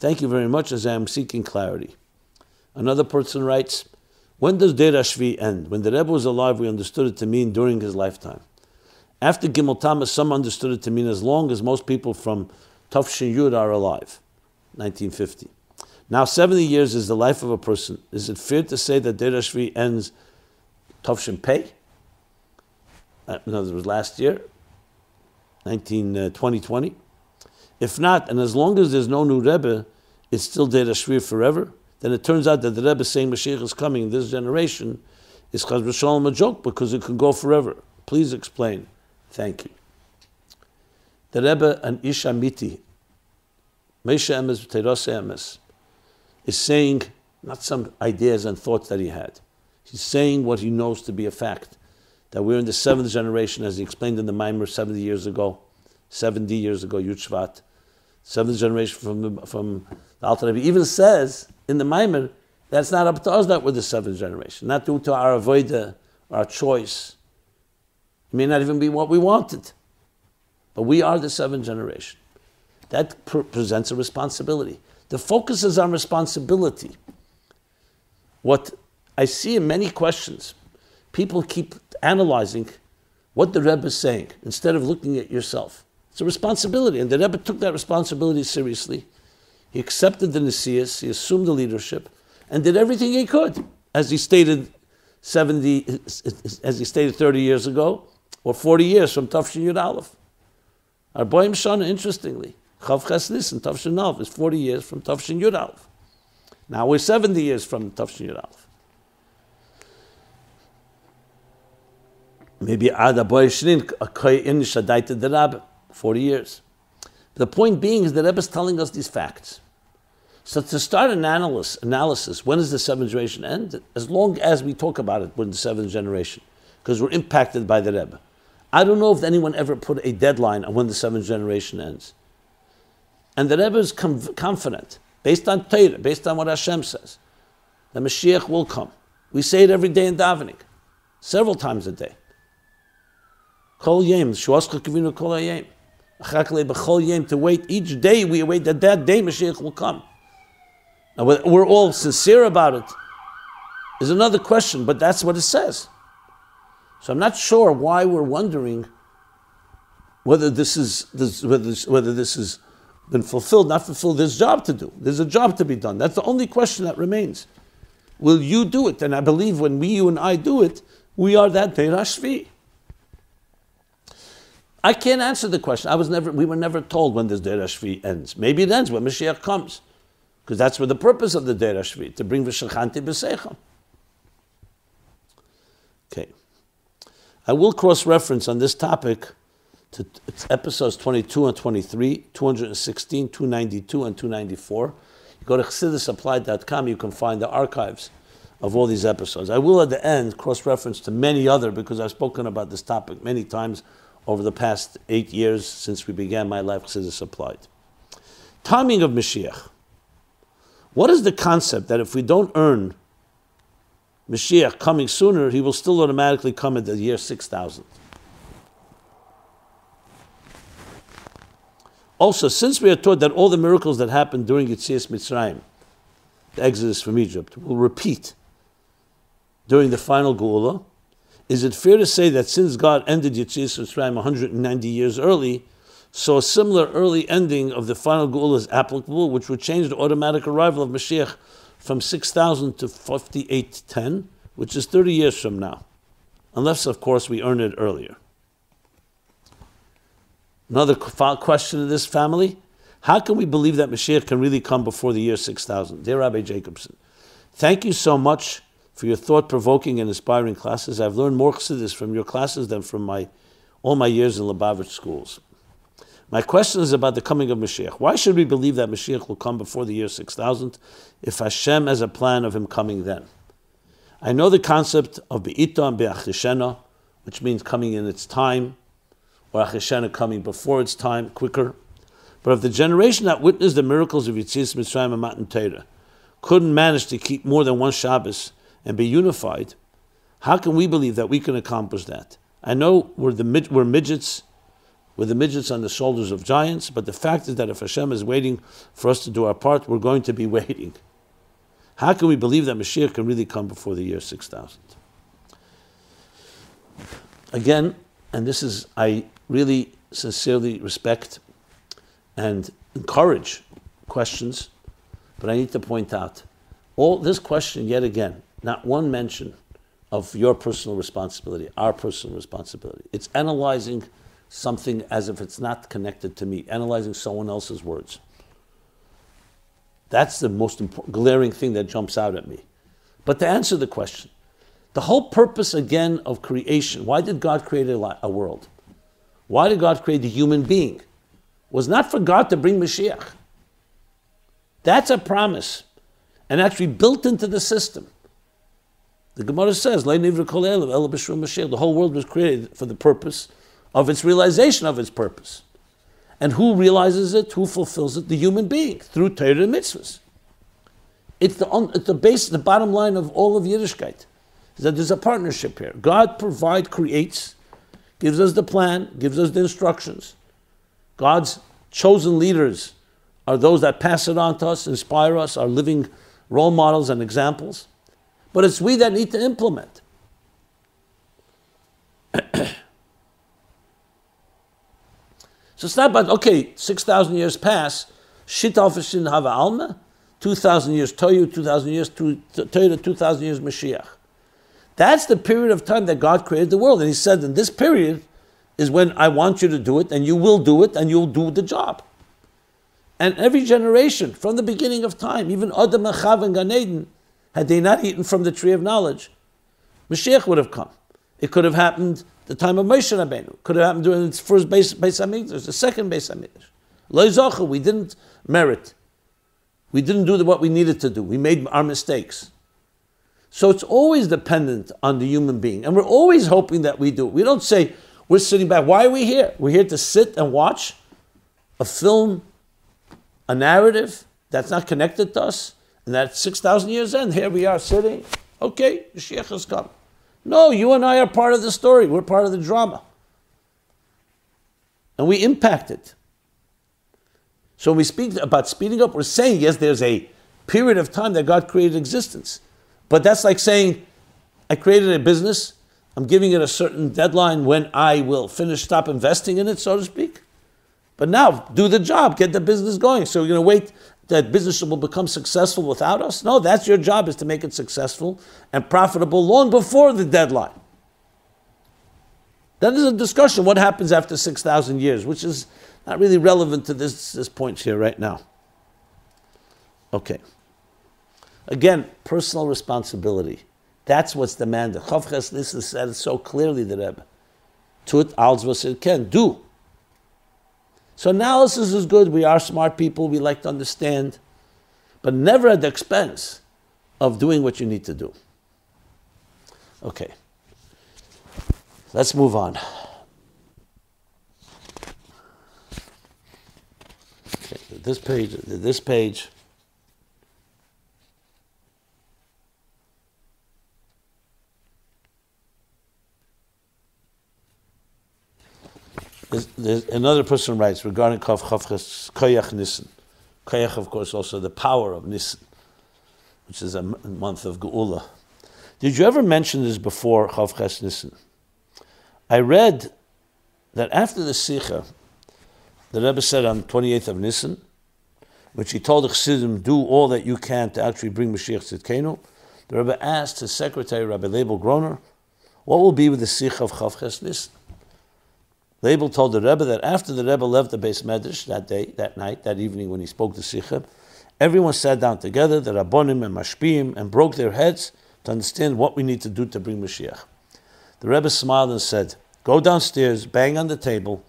Thank you very much as I am seeking clarity. Another person writes, when does Deir Shvi end? When the Rebbe was alive, we understood it to mean during his lifetime. After Gimel Tammuz, some understood it to mean as long as most people from Tafshin Yud are alive, 1950. Now, 70 years is the life of a person. Is it fair to say that Deir Shvi ends Tafshin Pei? Uh, in other words, last year, 19, uh, 2020? If not, and as long as there's no new Rebbe, it's still Deir Shvi forever? then it turns out that the Rebbe saying Mashiach is coming in this generation is Chaz B'Shalom a joke because it can go forever. Please explain. Thank you. The Rebbe, an Ish Amiti, Mesha Emes, Emes, is saying not some ideas and thoughts that he had. He's saying what he knows to be a fact. That we're in the seventh generation, as he explained in the Maimer 70 years ago, 70 years ago, Yud Shvat. Seventh generation from, the, from the Alter Rebbe even says in the Maimer, that's not up to us that we're the seventh generation, not due to our avoida, our choice. It may not even be what we wanted. But we are the seventh generation. That pr- presents a responsibility. The focus is on responsibility. What I see in many questions, people keep analyzing what the Rebbe is saying instead of looking at yourself. It's a responsibility, and the Rebbe took that responsibility seriously. He accepted the Nesias, he assumed the leadership, and did everything he could, as he stated 70, as he stated 30 years ago, or 40 years from Tafshin Yud Aleph. Our Boim Shana, interestingly, Chav Ches Nisan, Tafshin Aleph, is 40 years from Tafshin Yud Aleph. Now we're 70 years from Tafshin Yud Aleph. Maybe Ada Boy Shrin, in Shadaita the Rabbi, 40 years. The point being is that Rebbe is telling us these facts. So to start an analysis, analysis, when does the seventh generation end? As long as we talk about it, we're in the seventh generation, because we're impacted by the Rebbe. I don't know if anyone ever put a deadline on when the seventh generation ends. And the Rebbe is com- confident, based on Torah, based on what Hashem says, the Mashiach will come. We say it every day in davening, several times a day. Kol yem, kol yem to wait each day we wait that that day Mashiach will come. Now we're all sincere about it. Is another question, but that's what it says. So I'm not sure why we're wondering whether this is this, whether this, whether this has been fulfilled, not fulfilled. There's a job to do. There's a job to be done. That's the only question that remains. Will you do it? And I believe when we, you, and I do it, we are that Deirashvi. I can't answer the question. I was never, we were never told when this Deirashvi ends. Maybe it ends when Mashiach comes. Because that's where the purpose of the Deirashvi, to bring Vishachanti B'Seicham. Okay. I will cross reference on this topic to episodes 22 and 23, 216, 292, and 294. You go to chassidusapplied.com, you can find the archives of all these episodes. I will at the end cross reference to many other because I've spoken about this topic many times over the past eight years since we began my life Chassidus Applied. Timing of Mashiach. What is the concept that if we don't earn Mashiach coming sooner, he will still automatically come at the year 6000? Also, since we are taught that all the miracles that happened during Yitzias Mitzrayim, the exodus from Egypt, will repeat during the final Geula, is it fair to say that since God ended Yitzias Mitzrayim 190 years early, so a similar early ending of the final Geula is applicable, which would change the automatic arrival of Mashiach from 6000 to 5810, which is 30 years from now, unless, of course, we earn it earlier. Another question in this family how can we believe that Mashiach can really come before the year 6000? Dear Rabbi Jacobson, thank you so much for your thought provoking and inspiring classes. I've learned more chassidus from your classes than from my, all my years in Lubavitch schools. My question is about the coming of Mashiach. Why should we believe that Mashiach will come before the year 6000 if Hashem has a plan of him coming then? I know the concept of Be'ita and Be'achishena, which means coming in its time or Achishena coming before its time, quicker. But if the generation that witnessed the miracles of Yitzias Mitzrayim and Matan Torah couldn't manage to keep more than one Shabbos and be unified, how can we believe that we can accomplish that? I know we're, the, we're midgets, we're the midgets on the shoulders of giants, but the fact is that if Hashem is waiting for us to do our part, we're going to be waiting. How can we believe that Mashiach can really come before the year 6000? Again, and this is, I really sincerely respect and encourage questions, but I need to point out all this question yet again, not one mention of your personal responsibility, our personal responsibility. It's analyzing something as if it's not connected to me, analyzing someone else's words. That's the most important, glaring thing that jumps out at me. But to answer the question, the whole purpose again of creation, why did God create a, a world? Why did God create the human being? Was not for God to bring Mashiach. That's a promise. And actually built into the system. The Gemara says, the whole world was created for the purpose of its realization of its purpose. And who realizes it? Who fulfills it? The human being through Torah and mitzvahs. It's the, it's the base, the bottom line of all of Yiddishkeit is that there's a partnership here. God provide, creates, gives us the plan, gives us the instructions. God's chosen leaders are those that pass it on to us, inspire us, are living role models and examples. But it's we that need to implement. so it's not about, okay, 6,000 years pass, shit ofishin hava alma, 2,000 years Toyu, 2,000 years Toyu, 2,000 years Mashiach. That's the period of time that God created the world. And He said, in this period is when I want you to do it, and you will do it, and you'll do the job. And every generation, from the beginning of time, even Adam Chav and Gan Eden, had they not eaten from the tree of knowledge, Mashiach would have come. It could have happened the time of Moshe Rabbeinu. Could have happened during its first base, Beis Hamikdash, the second Beis Hamikdash. Lo we didn't merit. We didn't do what we needed to do. We made our mistakes. So it's always dependent on the human being. And we're always hoping that we do. We don't say, we're sitting back. Why are we here? We're here to sit and watch a film, a narrative that's not connected to us. And that 6,000 years in, here we are sitting. Okay, the Mashiach has come. No, you and I are part of the story. We're part of the drama. And we impact it. So when we speak about speeding up, we're saying, yes, there's a period of time that God created existence. But that's like saying, I created a business, I'm giving it a certain deadline when I will finish, stop investing in it, so to speak. But now, do the job, get the business going. So you're going to wait that business will become successful without us? No, that's your job is to make it successful and profitable long before the deadline. Then there's a discussion what happens after 6,000 years, which is not really relevant to this, this point here right now. Okay. Again, personal responsibility. That's what's demanded. Chavches is said so clearly, the Rebbe. Tut als was can. Do. So analysis is good. We are smart people. We like to understand. But never at the expense of doing what you need to do. Okay. Let's move on. Okay, this page, this page. There's, there's another person writes regarding Kav Chavches Koyach Nissen. Koyach, of course, also the power of Nissen, which is a month of Geula. Did you ever mention this before Chavches Nissen? I read that after the Sicha, the Rebbe said on 28th of Nissen, which he told the Chassidim, do all that you can to actually bring Mashiach Tzidkenu, the Rebbe asked his secretary, Rabbi Leibel Groner, what will be with the Sicha of Chavches Nissen? Leibel told the Rebbe that after the Rebbe left the beis medrash that day, that night, that evening when he spoke to Sicha, everyone sat down together, the Rabbonim and Mashpim, and broke their heads to understand what we need to do to bring Mashiach. The Rebbe smiled and said, Go downstairs, bang on the table,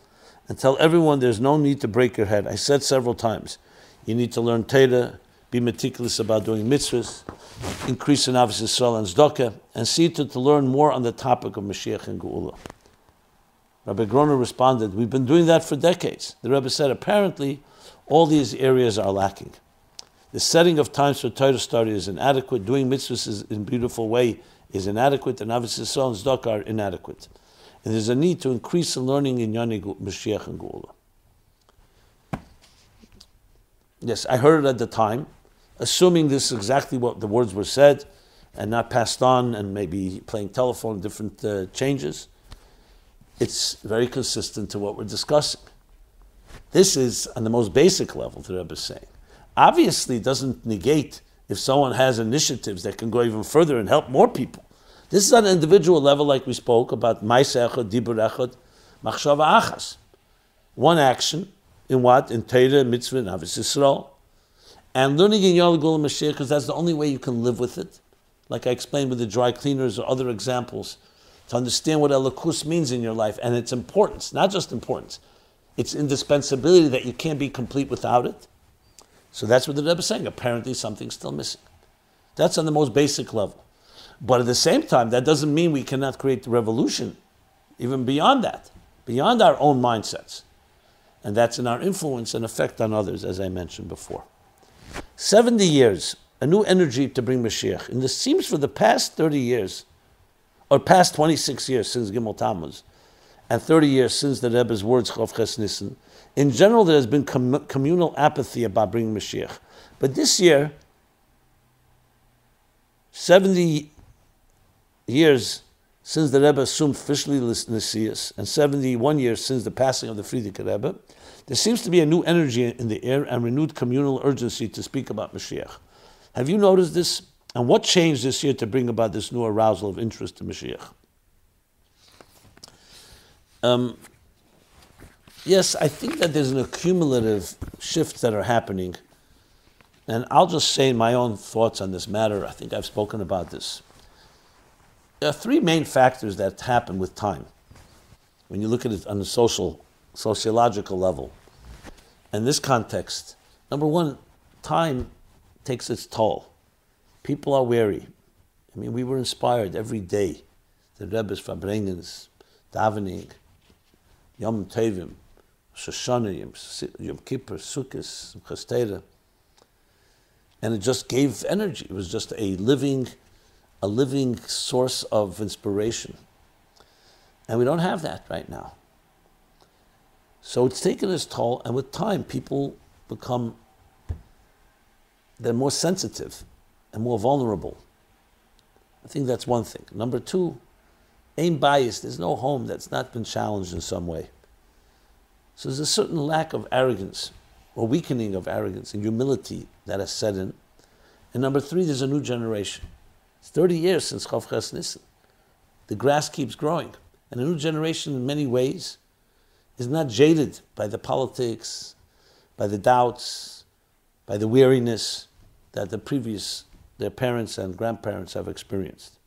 and tell everyone there's no need to break your head. I said several times, you need to learn Teda, be meticulous about doing mitzvahs, increase in Avis Yisrael and Zdokah, and see to, to learn more on the topic of Mashiach and Geula. Rabbi Groner responded, We've been doing that for decades. The Rebbe said, Apparently, all these areas are lacking. The setting of times for Torah study is inadequate. Doing mitzvahs in a beautiful way is inadequate, and Avis Yisrael and Zdok are inadequate. And there's a need to increase the learning in Yoni Mashiach and Geula. Yes, I heard it at the time, assuming this is exactly what the words were said and not passed on and maybe playing telephone, different uh, changes it's very consistent to what we're discussing. This is on the most basic level, the Rebbe is saying. Obviously, doesn't negate if someone has initiatives that can go even further and help more people. This is on an individual level, like we spoke about Maisechot, Dibur Echot, Machshava Achas. One action in what? In Torah, Mitzvah, and Avis Yisrael. And learning in Yom Gul Mashiach, because that's the only way you can live with it. Like I explained with the dry cleaners or other examples to understand what Elokus means in your life and its importance, not just importance, its indispensability that you can't be complete without it. So that's what the Rebbe is saying. Apparently, something's still missing. That's on the most basic level. But at the same time, that doesn't mean we cannot create revolution, even beyond that, beyond our own mindsets. And that's in our influence and effect on others, as I mentioned before. 70 years, a new energy to bring Mashiach. And this seems for the past 30 years, or past 26 years since Gimel Tammuz, and 30 years since the Rebbe's words, Chav Ches Nissen, in general there has been com- communal apathy about bringing Mashiach. But this year, 70 years since the Rebbe assumed officially Nesias, and 71 years since the passing of the Frierdiker Rebbe, there seems to be a new energy in the air and renewed communal urgency to speak about Mashiach. Have you noticed this? And what changed this year to bring about this new arousal of interest to Mashiach? Um, yes, I think that there's an accumulative shift that are happening. And I'll just say my own thoughts on this matter. I think I've spoken about this. There are three main factors that happen with time. When you look at it on a social, sociological level. In this context, number one, time takes its toll. People are weary. I mean, we were inspired every day. The Rebbe's Farbrengens, davening, Yom Tevim, Shoshana, Yom Kippur, Sukkot, Chastera. And it just gave energy. It was just a living, a living source of inspiration. And we don't have that right now. So it's taken its toll, and with time, people become, they're more sensitive and more vulnerable. I think that's one thing. Number two, Ein bayis. There's no home that's not been challenged in some way. So there's a certain lack of arrogance or weakening of arrogance and humility that has set in. And number three, there's a new generation. It's 30 years since Chav Ches Nissen. The grass keeps growing. And a new generation, in many ways, is not jaded by the politics, by the doubts, by the weariness that the previous, their parents and grandparents have experienced.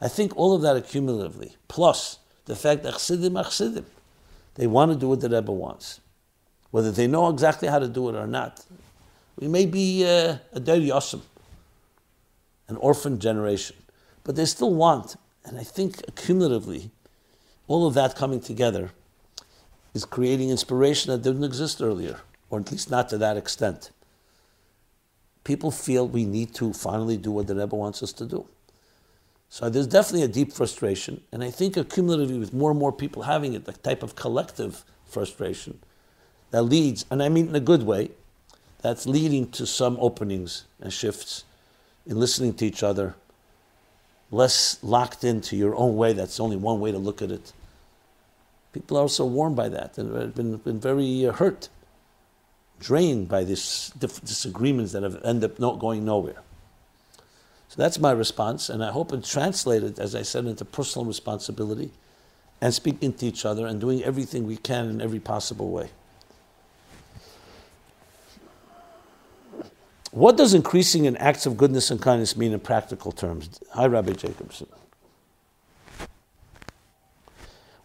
I think all of that accumulatively, plus the fact that Chassidim Chassidim, they want to do what the Rebbe wants. Whether they know exactly how to do it or not. We may be uh, a Der Yosem, an orphan generation, but they still want, and I think accumulatively, all of that coming together is creating inspiration that didn't exist earlier, or at least not to that extent. People feel we need to finally do what the Rebbe wants us to do. So there's definitely a deep frustration, and I think accumulatively with more and more people having it, the type of collective frustration that leads, and I mean in a good way, that's leading to some openings and shifts in listening to each other, less locked into your own way. That's only one way to look at it. People are also warmed by that and have been, been very uh, hurt, drained by these disagreements that have ended up not going nowhere. So that's my response, and I hope it translated, as I said, into personal responsibility and speaking to each other and doing everything we can in every possible way. What does increasing in acts of goodness and kindness mean in practical terms? Hi, Rabbi Jacobson.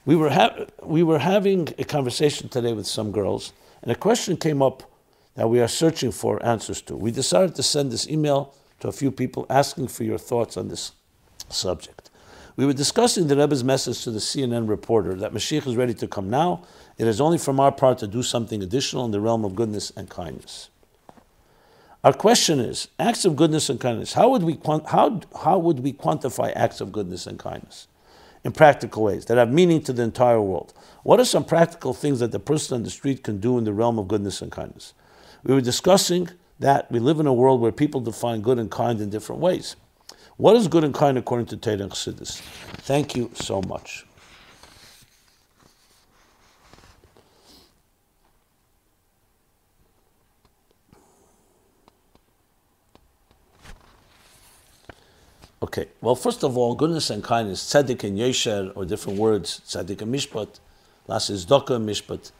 We were, ha- we were having a conversation today with some girls, and a question came up that we are searching for answers to. We decided to send this email to a few people asking for your thoughts on this subject. We were discussing the Rebbe's message to the CNN reporter that Mashiach is ready to come now. It is only from our part to do something additional in the realm of goodness and kindness. Our question is acts of goodness and kindness. How would we, how, how would we quantify acts of goodness and kindness in practical ways that have meaning to the entire world? What are some practical things that the person on the street can do in the realm of goodness and kindness? We were discussing that we live in a world where people define good and kind in different ways. What is good and kind according to Torah and Chassidus? Thank you so much. Okay, well, first of all, goodness and kindness, tzedek and yesher, or different words, tzedek and mishpat, last is and mishpat,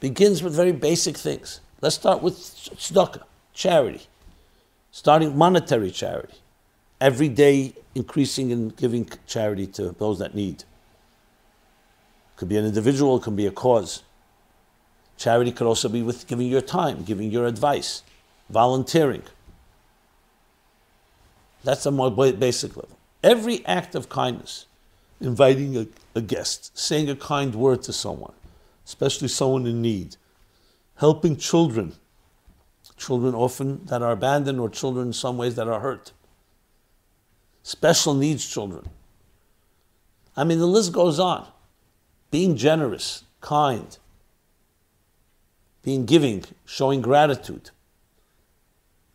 begins with very basic things. Let's start with tzedakah, charity, starting monetary charity, every day increasing and giving charity to those that need. Could be an individual, it could be a cause. Charity could also be with giving your time, giving your advice, volunteering. That's a more basic level. Every act of kindness, inviting a, a guest, saying a kind word to someone, especially someone in need, helping children, children often that are abandoned or children in some ways that are hurt, special needs children. I mean, the list goes on. Being generous, kind, being giving, showing gratitude.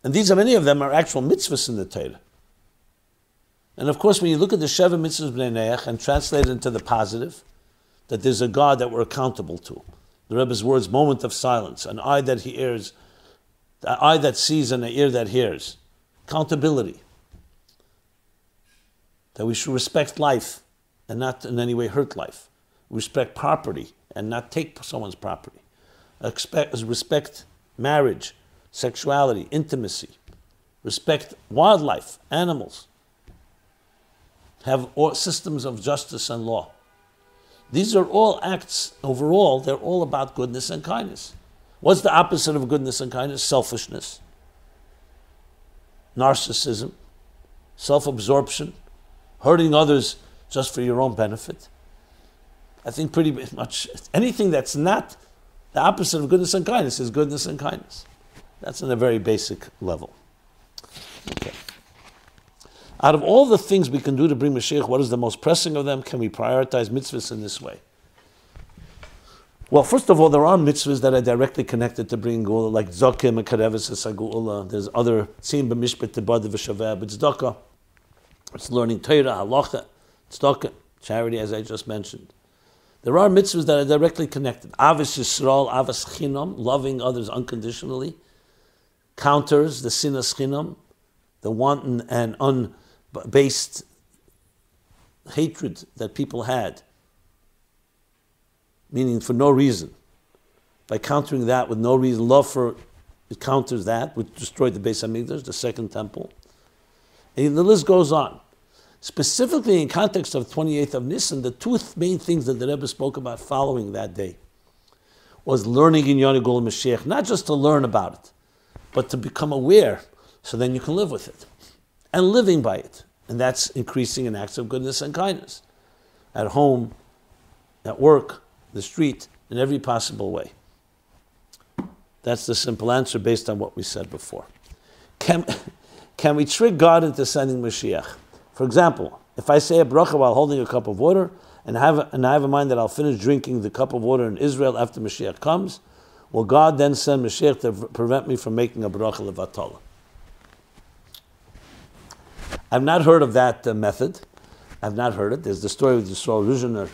And these are many of them are actual mitzvahs in the Torah. And of course, when you look at the Sheva Mitzvahs B'nai and translate it into the positive, that there's a God that we're accountable to. The Rebbe's words, moment of silence, an eye that he hears, an eye that sees and an ear that hears. Accountability. That we should respect life and not in any way hurt life. Respect property and not take someone's property. Expect, respect marriage, sexuality, intimacy. Respect wildlife, animals have systems of justice and law. These are all acts, overall, they're all about goodness and kindness. What's the opposite of goodness and kindness? Selfishness, narcissism, self absorption, hurting others just for your own benefit. I think pretty much anything that's not the opposite of goodness and kindness is goodness and kindness. That's on a very basic level. Okay. Out of all the things we can do to bring Mashiach, what is the most pressing of them? Can we prioritize mitzvahs in this way? Well, first of all, there are mitzvahs that are directly connected to bringing Geula, like Zokim and Karevis Sagula. There's other Tzim b'mishpat tebad v'shaveh b'tzdaka. It's learning Torah, halacha, tzedakah, charity, as I just mentioned. There are mitzvahs that are directly connected. Avis Yisrael, Avis Chinam, loving others unconditionally, counters the sinas chinam, the wanton and unbased hatred that people had, meaning for no reason. By countering that with no reason, love for it counters that, which destroyed the Beis Hamikdash, the second temple. And the list goes on. Specifically, in context of 28th of Nisan, the two main things that the Rebbe spoke about following that day was learning in Yoni Gul Mashiach, not just to learn about it, but to become aware, so then you can live with it, and living by it, and that's increasing in acts of goodness and kindness, at home, at work, the street, in every possible way. That's the simple answer based on what we said before. Can, can we trick God into sending Mashiach? For example, if I say a bracha while holding a cup of water, and have, and I have in mind that I'll finish drinking the cup of water in Israel after Mashiach comes, will God then send Mashiach to prevent me from making a bracha levatala? I've not heard of that uh, method. I've not heard it. There's the story of Yisrael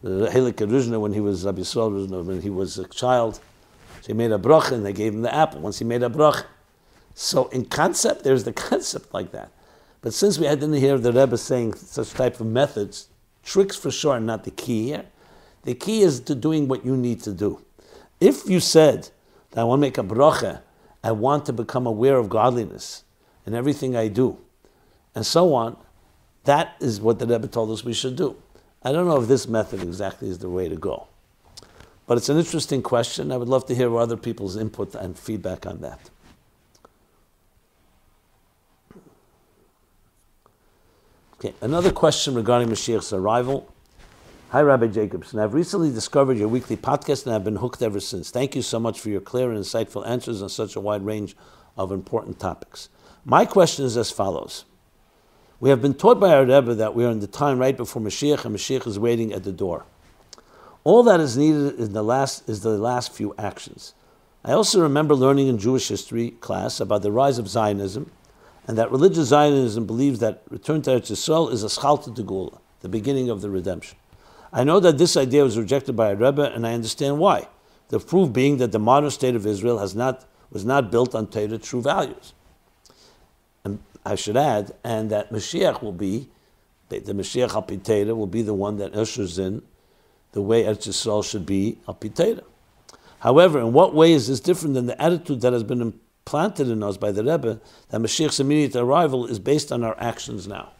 the Helik Ruzhiner when he was Rabbi Yisrael when he was a child. So he made a bracha and they gave him the apple once he made a bracha. So in concept, there's the concept like that. But since we didn't hear the Rebbe saying such type of methods, tricks for sure are not the key here. The key is to doing what you need to do. If you said that I want to make a bracha, I want to become aware of godliness in everything I do, and so on, that is what the Rebbe told us we should do. I don't know if this method exactly is the way to go. But it's an interesting question. I would love to hear other people's input and feedback on that. Okay, another question regarding Mashiach's arrival. Hi, Rabbi Jacobson. I've recently discovered your weekly podcast and I've been hooked ever since. Thank you so much for your clear and insightful answers on such a wide range of important topics. My question is as follows. We have been taught by our Rebbe that we are in the time right before Mashiach and Mashiach is waiting at the door. All that is needed is the last, is the last few actions. I also remember learning in Jewish history class about the rise of Zionism and that religious Zionism believes that return to Eretz Yisrael is a schalta de Geula, the beginning of the redemption. I know that this idea was rejected by a Rebbe, and I understand why. The proof being that the modern state of Israel has not, was not built on Torah true values. I should add, and that Mashiach will be, the Mashiach al will be the one that ushers in the way Eretz Yisrael should be al However, in what way is this different than the attitude that has been implanted in us by the Rebbe that Mashiach's immediate arrival is based on our actions now.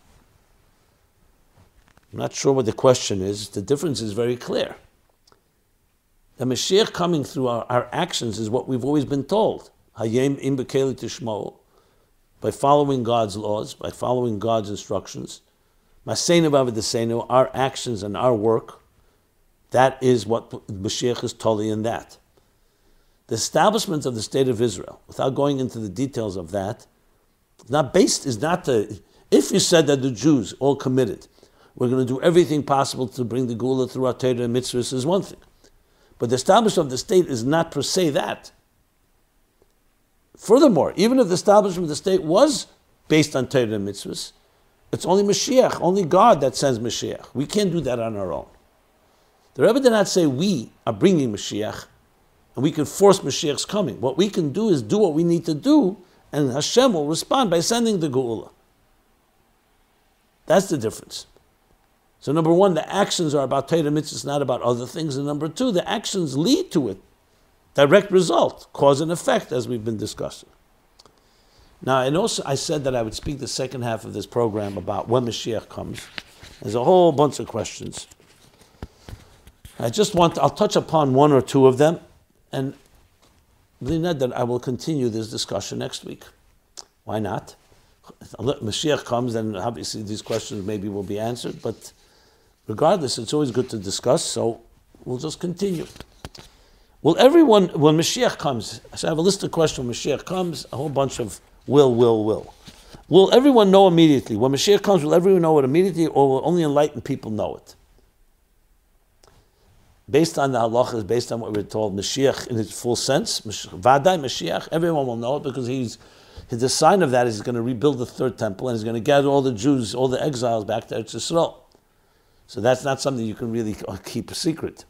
I'm not sure what the question is. The difference is very clear. The Mashiach coming through our, our actions is what we've always been told. Hayem im tishmo, by following God's laws, by following God's instructions. Our actions and our work, that is what Mashiach is totally in that. The establishment of the state of Israel, without going into the details of that, not based is not the. If you said that the Jews all committed, we're going to do everything possible to bring the Geula through our Torah and mitzvahs is one thing, but the establishment of the state is not per se that. Furthermore, even if the establishment of the state was based on Torah and mitzvahs, it's only Mashiach, only God that sends Mashiach. We can't do that on our own. The Rebbe did not say we are bringing Mashiach and we can force Mashiach's coming. What we can do is do what we need to do, and Hashem will respond by sending the Geula. That's the difference. So number one, the actions are about Torah mitzvahs, not about other things. And number two, the actions lead to it. Direct result, cause and effect, as we've been discussing. Now, and also I said that I would speak the second half of this program about when Mashiach comes. There's a whole bunch of questions. I just want, to, I'll touch upon one or two of them. And that I will continue this discussion next week. Why not? Mashiach comes, and obviously these questions maybe will be answered, but regardless, it's always good to discuss, so we'll just continue. Will everyone, when Mashiach comes, so I have a list of questions when Mashiach comes, a whole bunch of will, will, will. Will everyone know immediately? When Mashiach comes, will everyone know it immediately, or will only enlightened people know it? based on the halachas, based on what we're told, Mashiach in its full sense, Vadai Mashiach, everyone will know it because he's the sign of that is he's going to rebuild the third temple and he's going to gather all the Jews, all the exiles back to Eretz Yisrael. So that's not something you can really uh, keep a secret.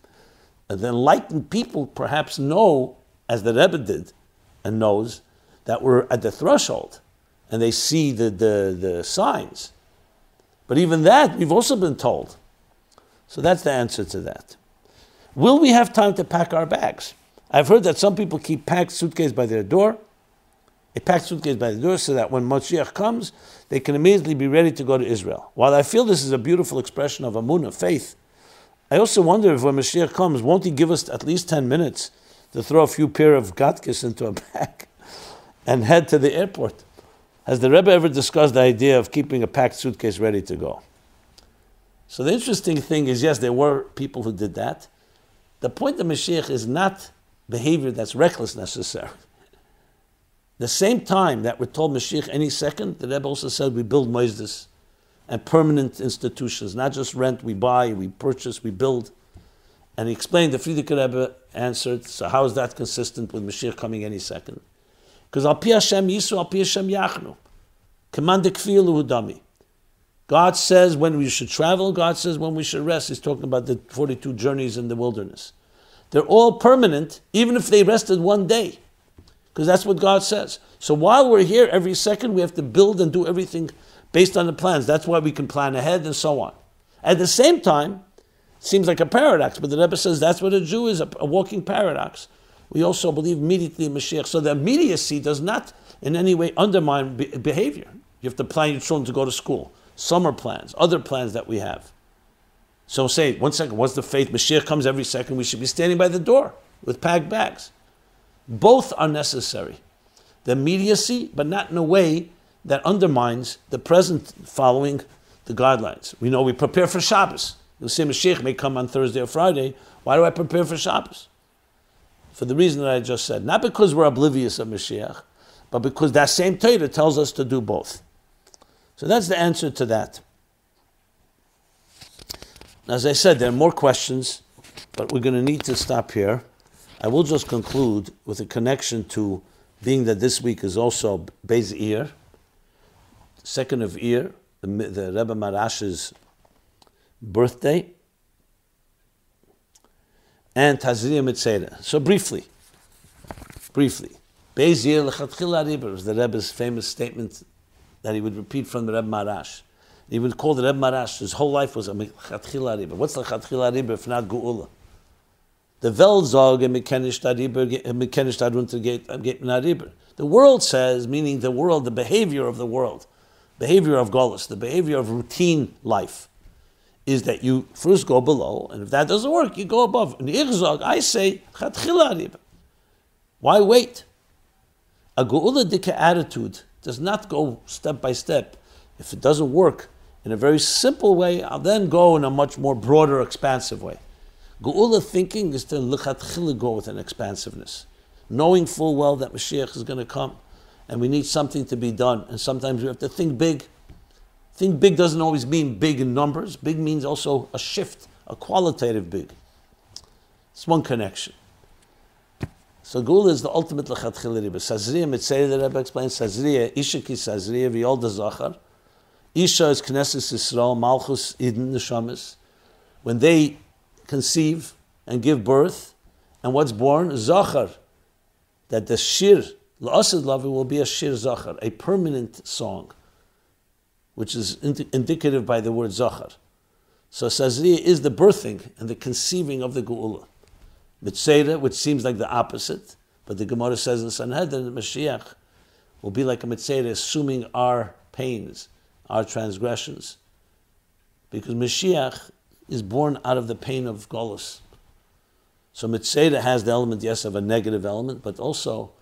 The enlightened people perhaps know, as the Rebbe did, and knows that we're at the threshold, and they see the, the, the signs. But even that, we've also been told. So that's the answer to that. Will we have time to pack our bags? I've heard that some people keep packed suitcase by their door, a packed suitcase by the door, so that when Moshiach comes, they can immediately be ready to go to Israel. While I feel this is a beautiful expression of amun, of faith, I also wonder if when Mashiach comes, won't he give us at least 10 minutes to throw a few pair of gatkis into a bag and head to the airport? Has the Rebbe ever discussed the idea of keeping a packed suitcase ready to go? So the interesting thing is, yes, there were people who did that. The point of Mashiach is not behavior that's reckless necessarily. The same time that we're told Mashiach any second, the Rebbe also said we build moizdes and permanent institutions, not just rent, we buy, we purchase, we build. And he explained, the Frierdiker Rebbe answered, so how is that consistent with Mashiach coming any second? Because al Hashem yisu, al Hashem yachnu. Commandek dami. God says when we should travel, God says when we should rest. He's talking about the 42 journeys in the wilderness. They're all permanent, even if they rested one day, because that's what God says. So while we're here, every second we have to build and do everything based on the plans. That's why we can plan ahead and so on. At the same time, seems like a paradox, but the Rebbe says that's what a Jew is, a, a walking paradox. We also believe immediately in Mashiach. So the immediacy does not in any way undermine be- behavior. You have to plan your children to go to school, summer plans, other plans that we have. So say, one second, what's the faith? Mashiach comes every second, we should be standing by the door with packed bags. Both are necessary. The immediacy, but not in a way that undermines the present following the guidelines. We know we prepare for Shabbos. The same Mashiach may come on Thursday or Friday. Why do I prepare for Shabbos? For the reason that I just said. Not because we're oblivious of Mashiach, but because that same Torah tells us to do both. So that's the answer to that. As I said, there are more questions, but we're going to need to stop here. I will just conclude with a connection to being that this week is also Beis Iyar second of Iyar, the, the Rebbe Maharash's birthday, and Tazriya Mitzera. So briefly, briefly, Beis Iyar Lechatchila Ariber was the Rebbe's famous statement that he would repeat from the Rebbe Maharash. He would call the Rebbe Maharash, his whole life was a Lechatchila Ariber. What's Lechatchila Ariber if not Geula? The kennen nicht darüber, nicht darunter geht, The world says, meaning the world, the behavior of the world, behavior of Golis, the behavior of routine life, is that you first go below, and if that doesn't work, you go above. In Ichzog, I say, why wait? A Geula Dika attitude does not go step by step. If it doesn't work in a very simple way, I'll then go in a much more broader, expansive way. Geula thinking is to go with an expansiveness, knowing full well that Mashiach is going to come and we need something to be done. And sometimes we have to think big. Think big doesn't always mean big in numbers. Big means also a shift, a qualitative big. It's one connection. So Geula is the ultimate lechatchil riba. Sazriya mitzayir, the Rebbe explains, Sazriya, Isha ki Sazriya, v'yolda zachar. Isha is Knesset Yisrael, Malchus, Eden, the Shamis. When they conceive and give birth, and what's born? Zachar. That the shir, La'asad Lavi will be a shir zachar, a permanent song, which is ind- indicative by the word zachar. So Sazriya is the birthing and the conceiving of the Geula. Mitzera, which seems like the opposite, but the Gemara says in Sanhedrin that Mashiach will be like a Mitzera, assuming our pains, our transgressions. Because Mashiach is born out of the pain of Golos. So Mitzera has the element, yes, of a negative element, but also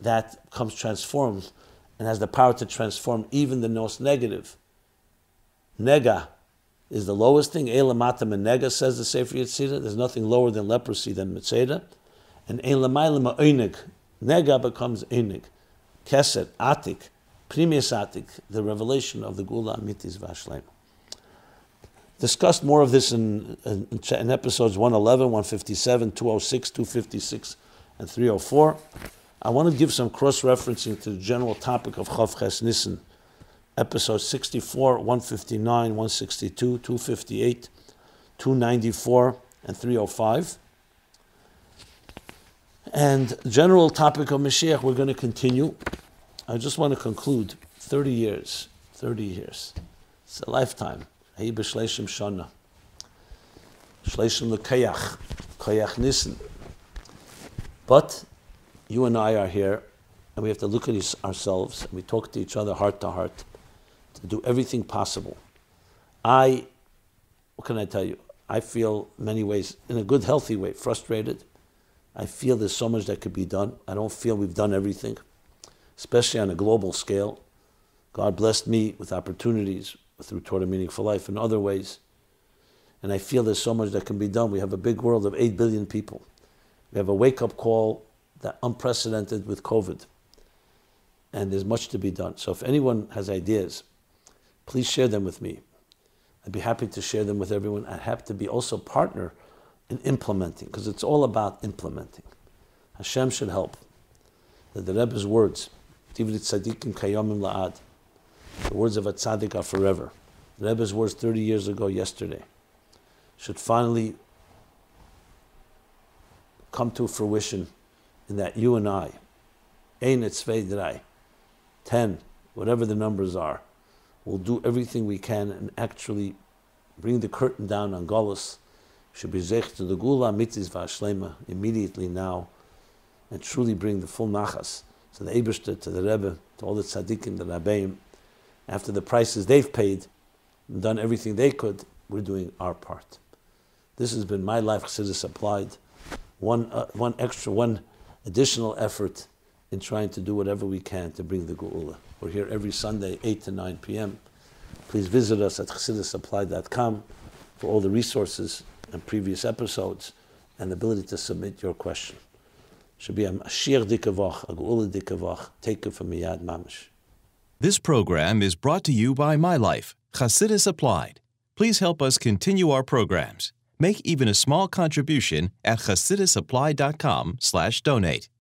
that comes transformed and has the power to transform even the most negative. Nega is the lowest thing. Elamata nega says the Sefer Yetzirah. There's nothing lower than leprosy than Mitzeda. And Elamayla Einig. Nega becomes Einig. Keset, Atik, Primius Atik, the revelation of the Geula Amitis Vashleim. Discussed more of this in, in, in episodes 111, 157, 206, 256, and 304. I want to give some cross referencing to the general topic of Chav Ches Nissen episode 64, 159, 162, 258, 294, and 305. And general topic of Mashiach, we're going to continue. I just want to conclude 30 years, 30 years. It's a lifetime. Hey b'shleishim shana. Shleishim l'kayach, kayach nissen. But you and I are here, and we have to look at ourselves, and we talk to each other heart to heart, to do everything possible. I, what can I tell you? I feel many ways, in a good, healthy way, frustrated. I feel there's so much that could be done. I don't feel we've done everything, especially on a global scale. God blessed me with opportunities through Torah Meaningful Life in other ways. And I feel there's so much that can be done. We have a big world of 8 billion people. We have a wake up call that unprecedented with COVID. And there's much to be done. So if anyone has ideas, please share them with me. I'd be happy to share them with everyone. I have to be also partner in implementing, because it's all about implementing. Hashem should help. That the Rebbe's words, the words of a tzaddik are forever. The Rebbe's words 30 years ago, yesterday, should finally come to fruition in that you and I, Ein 10, whatever the numbers are, will do everything we can and actually bring the curtain down on Golos, should be zech to the Geula Mitzvah Vashlema immediately now, and truly bring the full nachas to the Eberster, to the Rebbe, to all the tzaddikim, the Rabbeim, after the prices they've paid and done everything they could, we're doing our part. This has been my life Chassidus applied. One, uh, one extra, one additional effort in trying to do whatever we can to bring the Geula. We're here every Sunday, 8 to 9 p.m. Please visit us at chassidusapply.com for all the resources and previous episodes and the ability to submit your question. This program is brought to you by My Life, Chassidus Applied. Please help us continue our programs. Make even a small contribution at chassidusapply.com slash donate.